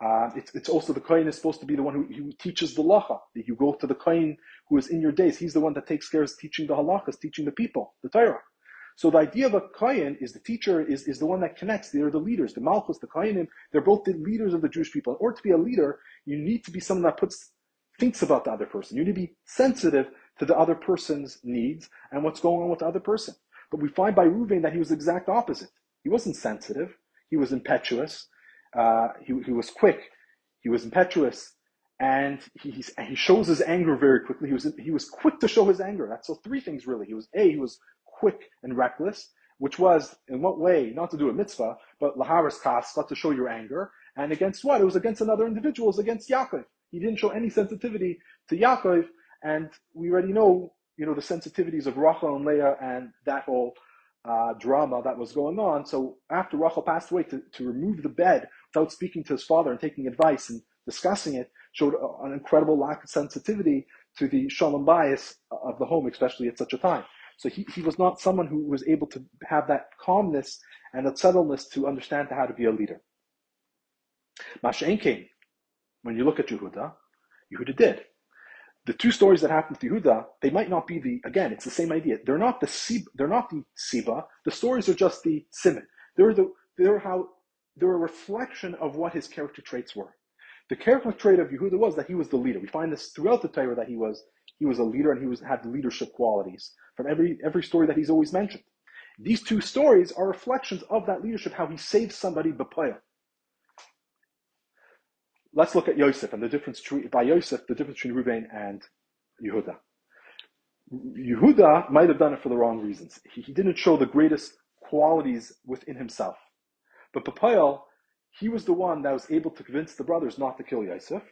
Uh, it's, it's also the Kohen is supposed to be the one who, who teaches the lacha. You go to the Kohen who is in your days. He's the one that takes care of teaching the halachas, teaching the people, the Torah. So the idea of a Kohen is the teacher is, is the one that connects. They're the leaders. The Malchus, the Kohenim, they're both the leaders of the Jewish people. Or to be a leader, you need to be someone that puts thinks about the other person. You need to be sensitive to the other person's needs and what's going on with the other person. But we find by Reuven that he was the exact opposite. He wasn't sensitive. He was impetuous. Uh, he, he was quick. He was impetuous. And he, he shows his anger very quickly. He was, he was quick to show his anger. That's so three things really. He was, A, he was quick and reckless, which was, in what way, not to do a mitzvah, but laharis kasva, to show your anger. And against what? It was against another individual. It was against Yaakov. He didn't show any sensitivity to Yaakov. And we already know, you know, the sensitivities of Rachel and Leah and that whole uh, drama that was going on. So after Rachel passed away, to, to remove the bed without speaking to his father and taking advice and discussing it showed an incredible lack of sensitivity to the shalom bayis of the home, especially at such a time. So he, he was not someone who was able to have that calmness and that subtleness to understand how to be a leader. Masha'en when you look at Yehuda, Yehuda did. The two stories that happened to Yehuda, they might not be the, again, it's the same idea. They're not the Siba, they're not the Siba. The stories are just the Simon. They're the, they're how, they're a reflection of what his character traits were. The character trait of Yehuda was that he was the leader. We find this throughout the Torah that he was he was a leader and he was had leadership qualities from every every story that he's always mentioned. These two stories are reflections of that leadership, how he saved somebody b'payah. Let's look at Yosef and the difference between, by Yosef, the difference between Ruvain and Yehuda. Yehuda might have done it for the wrong reasons. He, he didn't show the greatest qualities within himself. But Papayal, he was the one that was able to convince the brothers not to kill Yosef,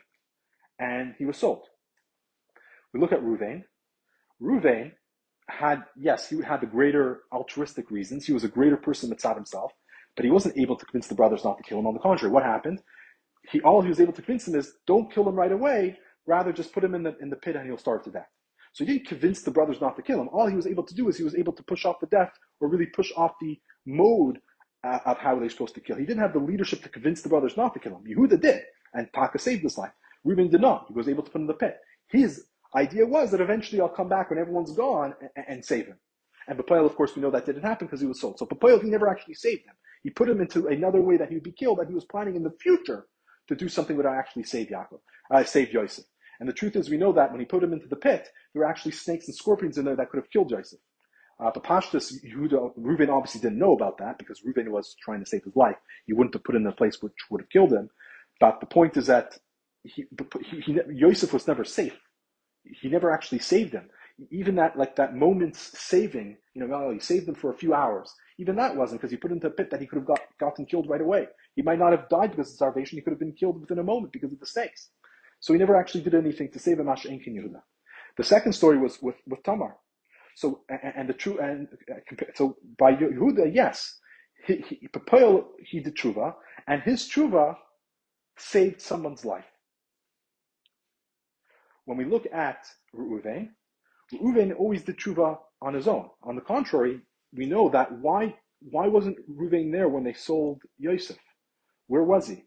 and he was sold. We look at Ruvain. Ruvain had, yes, he had the greater altruistic reasons. He was a greater person than himself, but he wasn't able to convince the brothers not to kill him. On the contrary, what happened? He, all he was able to convince them is, don't kill him right away, rather just put him in the, in the pit and he'll starve to death. So he didn't convince the brothers not to kill him. All he was able to do is he was able to push off the death or really push off the mode uh, of how they're supposed to kill. He didn't have the leadership to convince the brothers not to kill him. Yehuda did, and Taka saved his life. Reuben did not. He was able to put him in the pit. His idea was that eventually I'll come back when everyone's gone and, and save him. And Papoil, of course, we know that didn't happen because he was sold. So Papoil, he never actually saved him. He put him into another way that he would be killed, that he was planning in the future to do something would actually save Yaakov, uh, save Yosef. And the truth is, we know that when he put him into the pit, there were actually snakes and scorpions in there that could have killed Joseph. Uh, but Pashtus, Yehuda, Reuben obviously didn't know about that because Reuben was trying to save his life. He wouldn't have put him in a place which would have killed him. But the point is that he, he, he, Yosef was never safe he never actually saved them. Even that, like that moment's saving, you know, oh, he saved them for a few hours. Even that wasn't because he put into a pit that he could have got, gotten killed right away. He might not have died because of starvation. He could have been killed within a moment because of the snakes. So he never actually did anything to save him. The second story was with, with Tamar. So, and, and the true, and uh, so by Yehuda, yes, he, he, he did tshuva, and his tshuva saved someone's life when we look at Reuven, Reuven always did tshuva on his own. On the contrary, we know that why why wasn't Reuven there when they sold Yosef? Where was he?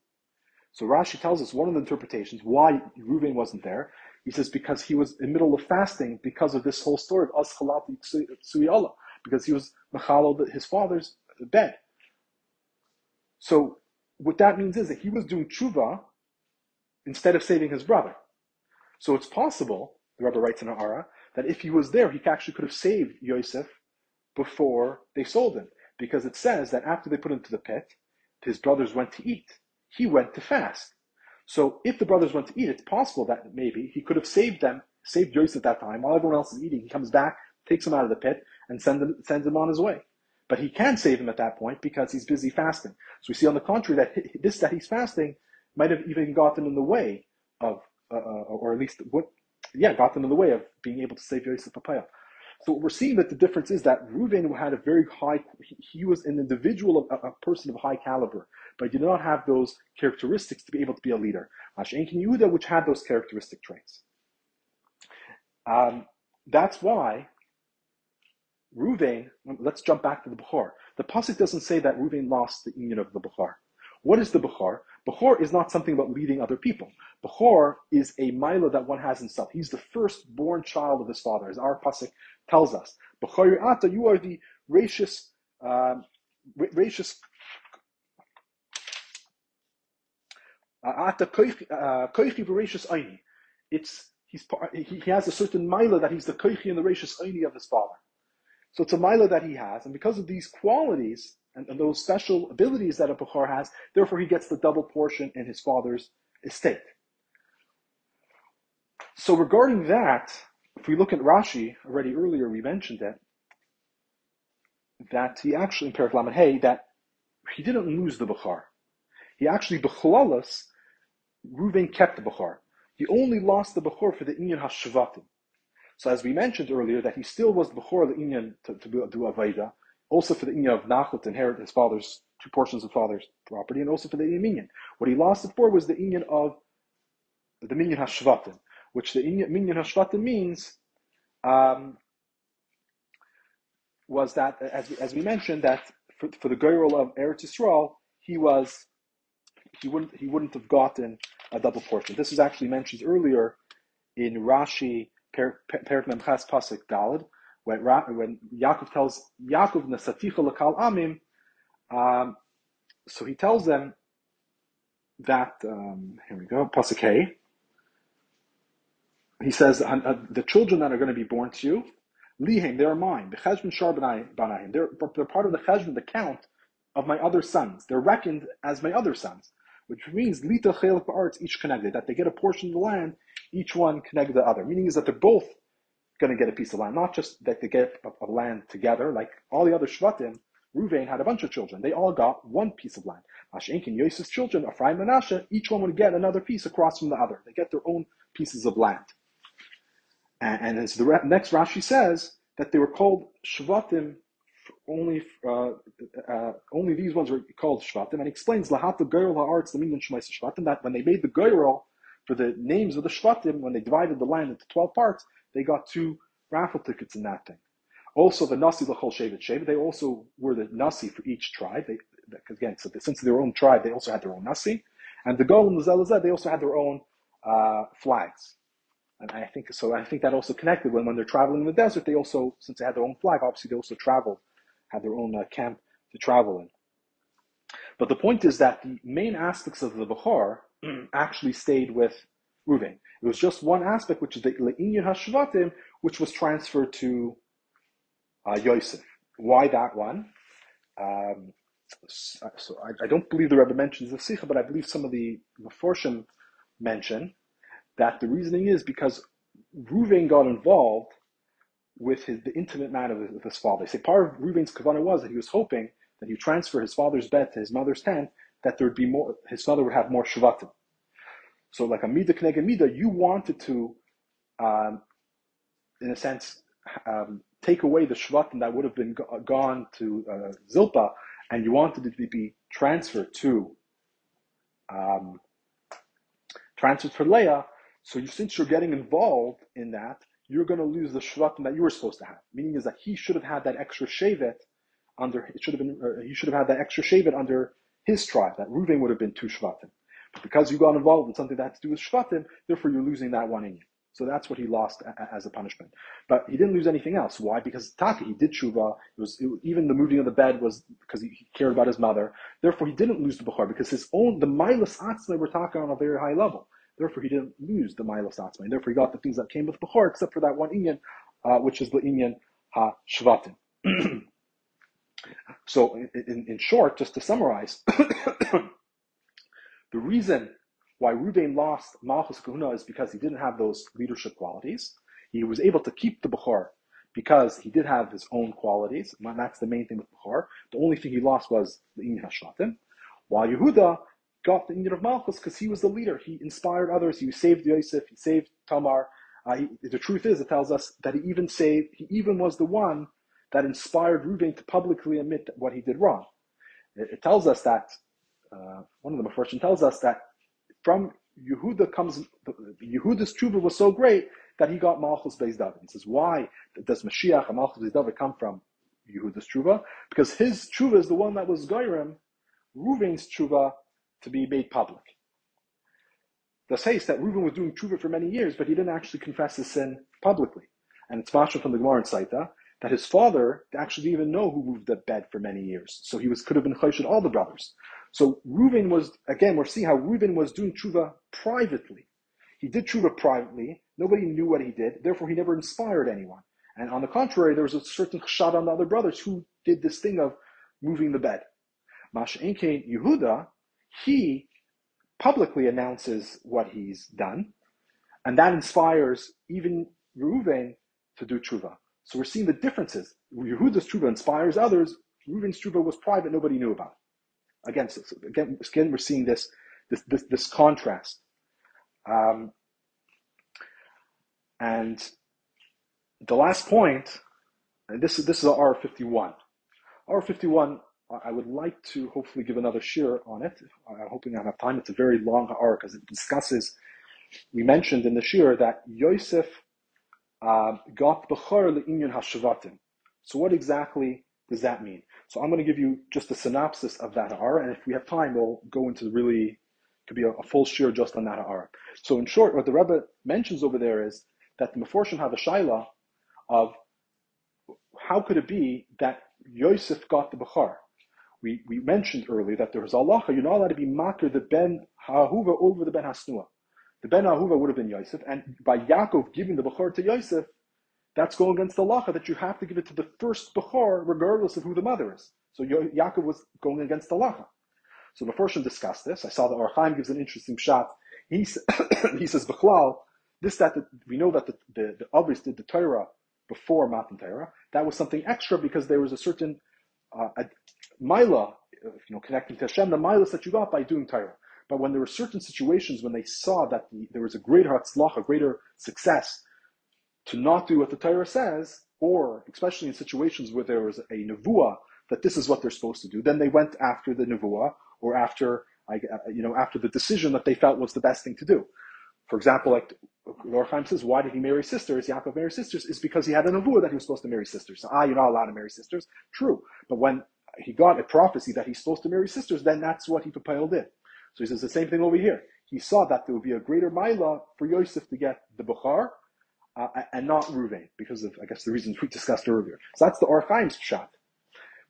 So Rashi tells us one of the interpretations why Reuven wasn't there. He says because he was in the middle of fasting because of this whole story of Aschalati Tsuyala, because he was Machalo, his father's bed. So what that means is that he was doing tshuva instead of saving his brother. So it's possible, the Rebbe writes in Ara, that if he was there, he actually could have saved Yosef before they sold him. Because it says that after they put him to the pit, his brothers went to eat. He went to fast. So if the brothers went to eat, it's possible that maybe he could have saved them, saved Yosef at that time. While everyone else is eating, he comes back, takes him out of the pit, and send him, sends him on his way. But he can save him at that point because he's busy fasting. So we see on the contrary that this that he's fasting might have even gotten in the way of uh, uh, or at least what, yeah, got them in the way of being able to save Yosef Papaya. So we're seeing that the difference is that Reuven had a very high, he, was an individual, a, a, person of high caliber, but he did not have those characteristics to be able to be a leader. Mashenkin Yehuda, which had those characteristic traits. Um, that's why Reuven, let's jump back to the Bechor. The Pasuk doesn't say that Reuven lost the union of the Bechor. What is the Bechor? Bechor is not something about leading other people. Bechor is a mila that one has himself. He's the firstborn child of his father, as our pasuk tells us. Bechor ata, you are the gracious, um, gracious. Ata koichi v'rachis aini. It's he's he, he has a certain mila that he's the koichi and the rachis aini of his father. So it's a mila that he has, and because of these qualities, and, and those special abilities that a Bukhar has, therefore he gets the double portion in his father's estate. So regarding that, if we look at Rashi, already earlier we mentioned it, that he actually, in Perak Hey, that he didn't lose the Bukhar. He actually, Bechlalas, Reuven kept the Bukhar. He only lost the Bukhar for the Inyan Hashvatim. So as we mentioned earlier, that he still was the Bukhar, the Inyan, to, to do Avaida, also for the Inya of Nachal to inherit his father's two portions of father's property, and also for the Minyan. What he lost it for was the Inyan of the Minyan Hashvatim, which the Minyan Hashvatim means um, was that, as, as we mentioned, that for, for the girl of Eretz Yisrael, he was he wouldn't he wouldn't have gotten a double portion. This is actually mentioned earlier in Rashi Perik Memchas Pasuk Dalad when when Yaakov tells Yaakov Nasaticha Lakal Amim. Um, so he tells them that um, here we go Pasuk. He says uh, the children that are going to be born to you, lihem, they are mine. The cheshbon shar banayim, they're they're part of the cheshbon, the count of my other sons. They're reckoned as my other sons which means lita chelik arts each connected, that they get a portion of the land, each one connected to the other. Meaning is that they're both going to get a piece of land, not just that they get a, a land together, like all the other Shvatim. Ruvain had a bunch of children. They all got one piece of land. Mashenkin, Yosef's children, Ephraim and Manasseh, each one would get another piece across from the other. They get their own pieces of land. And, and as the next Rashi says, that they were called Shvatim only uh, uh, only these ones were called Shvatim, and he explains Lahat Goyrel Haaretz the Minyan Shemaisa Shvatim that when they made the Goyrel for the names of the Shvatim, when they divided the land into twelve parts, they got two raffle tickets in that thing. Also, the Nasi Lachol Shevet Shevet, they also were the Nasi for each tribe. They, again, so since their own tribe, they also had their own Nasi, and the and the they also had their own uh, flags. And I think so. I think that also connected when when they're traveling in the desert. They also, since they had their own flag, obviously they also traveled had their own uh, camp to travel in. But the point is that the main aspects of the Bechor actually stayed with Ruvain. It was just one aspect, which is the Le'inyan HaShvatim, which was transferred to uh, Yosef. Why that one? Um, so I, I, don't believe the Rebbe mentions the Sicha, but I believe some of the Meforshim mention that the reasoning is because Ruvain got involved with his, the intimate man of his, father. They say part of Reuben's kavanah was that he was hoping that he would transfer his father's bed to his mother's tent, that there would be more, his father would have more shvatim. So like a mida kneged mida, you wanted to, um, in a sense, um, take away the shvatim that would have been go- gone to uh, Zilpa, and you wanted it to be transferred to um, transferred for Leah. So you, since you're getting involved in that, you're going to lose the shvatim that you were supposed to have. Meaning is that he should have had that extra shevet under, it should have been, uh, he should have had that extra shevet under his tribe. That Reuven would have been two shvatim. Because you got involved in something that had to do with shvatim, therefore you're losing that one in you. So that's what he lost a, as a punishment. But he didn't lose anything else. Why? Because Taka, he did tshuva. It was it, even the moving of the bed was because he, he, cared about his mother. Therefore, he didn't lose the bukhar because his own the milas atzma were Taka on a very high level. Therefore, he didn't lose the Milos Atzma. And therefore, he got the things that came with Bechor, except for that one Inyan, uh, which is the Inyan Ha-Shvatim. so, in, in, in, short, just to summarize, the reason why Ruvain lost Malchus Kahuna is because he didn't have those leadership qualities. He was able to keep the Bechor because he did have his own qualities. And that's the main thing with Bechor. The only thing he lost was the Inyan HaShvatim. While Yehuda got the Inyan of Malchus because he was the leader. He inspired others. He saved Yosef. He saved Tamar. Uh, he, the truth is, it tells us that he even saved. He even was the one that inspired Reuben to publicly admit what he did wrong. It, it tells us that uh, one of the Mepharshim tells us that from Yehuda comes Yehuda's tshuva was so great that he got Malchus Beis David. He says, why does Mashiach and Malchus Beis David come from Yehuda's tshuva? Because his tshuva is the one that was Gairim. Reuven's tshuva to be made public. The says that Reuben was doing tshuva for many years, but he didn't actually confess his sin publicly. And it's mashal from the Gemara in Saita that his father actually didn't even know who moved the bed for many years. So he was could have been chayshid all the brothers. So Reuben was again we're seeing how Reuben was doing tshuva privately. He did tshuva privately. Nobody knew what he did. Therefore, he never inspired anyone. And on the contrary, there was a certain chshad on the other brothers who did this thing of moving the bed. Mashenkein Yehuda, he publicly announces what he's done, and that inspires even Reuven to do tshuva. So we're seeing the differences. Yehuda's tshuva inspires others. Reuven's tshuva was private; nobody knew about. It. Again, so, again, again, we're seeing this this this, this contrast. Um, and the last point, and this is this is R fifty one. R fifty one I would like to hopefully give another share on it. I'm hoping I have time. It's a very long arc because it discusses. We mentioned in the shir that Yosef uh, got bechor le'inyan hashvatim. So what exactly does that mean? So I'm going to give you just a synopsis of that ha'ara, and if we have time, we'll go into really could be a, a full share just on that ha'ara. So in short, what the Rebbe mentions over there is that the Meforshim have a shaila of how could it be that Yosef got the Bechor? We, we mentioned earlier that there was Allah, you're not allowed to be makir the Ben Ha'ahuva over the Ben Hasnua. The Ben Ha'ahuva would have been Yosef, and by Yaakov giving the Bechor to Yosef, that's going against the lacha that you have to give it to the first Bechor regardless of who the mother is. So Yaakov was going against the lacha. So the Meforshim discussed this. I saw that Ohr HaChaim gives an interesting shot. He, he says, Bechlal, this, that, the, we know that the, the, the did the Torah before Matan Torah. That was something extra because there was a certain uh, a mila, you know, connecting to Hashem, the milas that you got by doing Torah. But when there were certain situations when they saw that the, there was a greater hatzlach, a greater success to not do what the Torah says, or especially in situations where there was a nevuah that this is what they're supposed to do, then they went after the nevuah or after, you know, after the decision that they felt was the best thing to do. For example, like Ohr says, why did he marry sisters? Yaakov married sisters is because he had a nevuah that he was supposed to marry sisters. So, ah, you're not allowed to marry sisters. True. But when he got a prophecy that he's supposed to marry sisters, then that's what he propelled in. So he says the same thing over here. He saw that there would be a greater milah for Yosef to get the Bukhar uh, and not Ruvain because of, I guess, the reasons we discussed earlier. So that's the Ohr HaChaim's shot.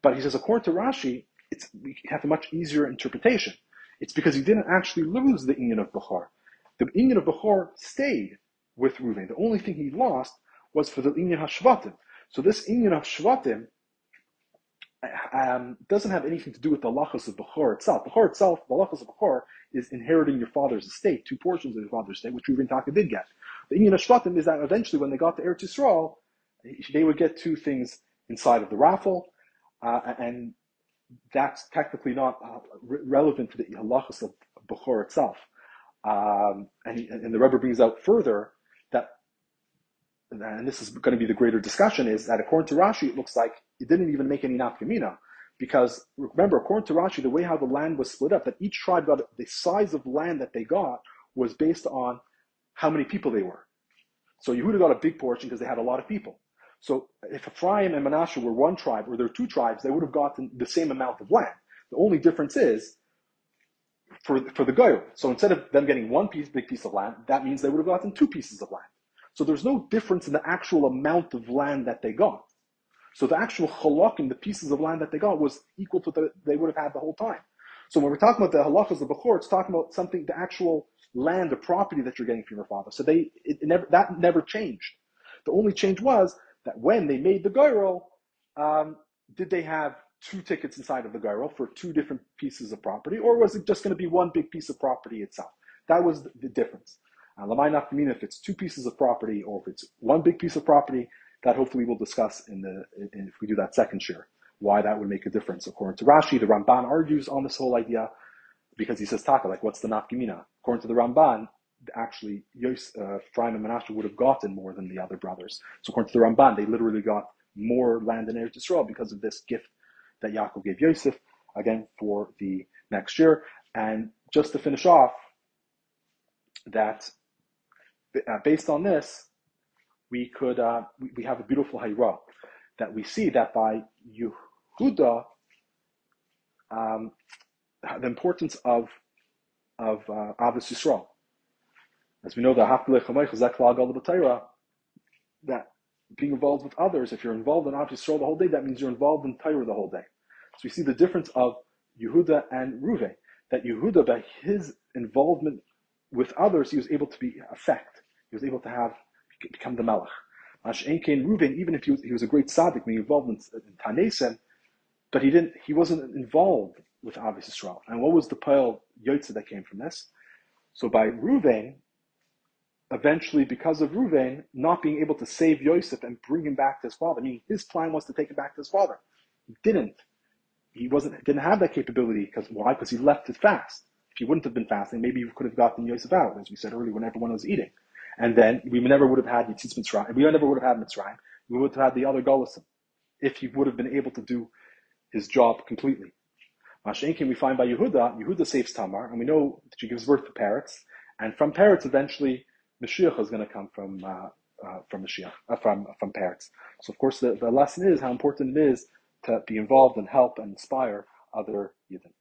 But he says, according to Rashi, it's, we have a much easier interpretation. It's because he didn't actually lose the Inyan of Bechor. The Inyan of Bechor stayed with Reuven. The only thing he lost was for the Inyan HaShvatim. So this Inyan of Shvatim um, doesn't have anything to do with the lachas of Bechor itself. Bechor itself, the lachas of Bechor, is inheriting your father's estate, two portions of your father's estate, which Reuven Taka did get. The Inyan of Shvatim is that eventually when they got to Eretz Yisrael, they would get two things inside of the raffle, uh, and that's technically not uh, re- relevant to the halachas of Bechor itself. Um, and, and the Rebbe brings out further that, and this is going to be the greater discussion, is that according to Rashi, it looks like it didn't even make any nafkamina. Because remember, according to Rashi, the way how the land was split up, that each tribe got the size of land that they got was based on how many people they were. So Yehuda got a big portion because they had a lot of people. So if Ephraim and Manasseh were one tribe, or there are two tribes, they would have gotten the same amount of land. The only difference is for, for the Goyim. So instead of them getting one piece, big piece of land, that means they would have gotten two pieces of land. So there's no difference in the actual amount of land that they got. So the actual halakim, the pieces of land that they got, was equal to the they would have had the whole time. So when we're talking about the halachas of the Bechor, it's talking about something, the actual land, the property that you're getting from your father. So they, it, it never, that never changed. The only change was that when they made the gyro, um, did they have two tickets inside of the gyro for two different pieces of property, or was it just going to be one big piece of property itself? That was the, difference. Uh, Lamai Nafkamina, if it's two pieces of property or if it's one big piece of property, that hopefully we'll discuss in the in, if we do that second share, why that would make a difference. According to Rashi, the Ramban argues on this whole idea because he says taka, like what's the nafkamina? According to the Ramban, actually Yos, uh, and Manasseh would have gotten more than the other brothers. So according to the Ramban, they literally got more land in Eretz Yisrael because of this gift that Yaakov gave Yosef, again, for the next year. And just to finish off, that uh, based on this, we could, uh, we, we, have a beautiful hayra that we see that by Yehuda, um, the importance of, of uh, Avos Yisrael. As we know, the that being involved with others, if you're involved in Avos Yisrael the whole day, that means you're involved in Torah the whole day. So we see the difference of Yehuda and Ruve. That Yehuda, by his involvement with others, he was able to be effect. He was able to have become the Melech. Mash'enkein Ruven, even if he was, he was a great tzaddik, being involved in, in but he didn't. He wasn't involved with Avos Yisrael. And what was the pile Yotze that came from this? So by Ruvain, eventually, because of Ruvain not being able to save Yosef and bring him back to his father, I mean, his plan was to take him back to his father. He didn't. He wasn't didn't have that capability because why? Because he left it fast. If he wouldn't have been fasting, maybe he could have gotten Yosef out, as we said earlier, when everyone was eating. And then we never would have had Yetzias Mitzrayim. We never would have had Mitzrayim. We would have had the other Golisim if he would have been able to do his job completely. Mashenkin we find by Yehuda, Yehuda saves Tamar, and we know that she gives birth to Peretz, and from Peretz eventually Mashiach is going to come from uh, uh, from Mashiach, uh, from from Peretz. So of course the, the lesson is how important it is to be involved and help and inspire other Yidden.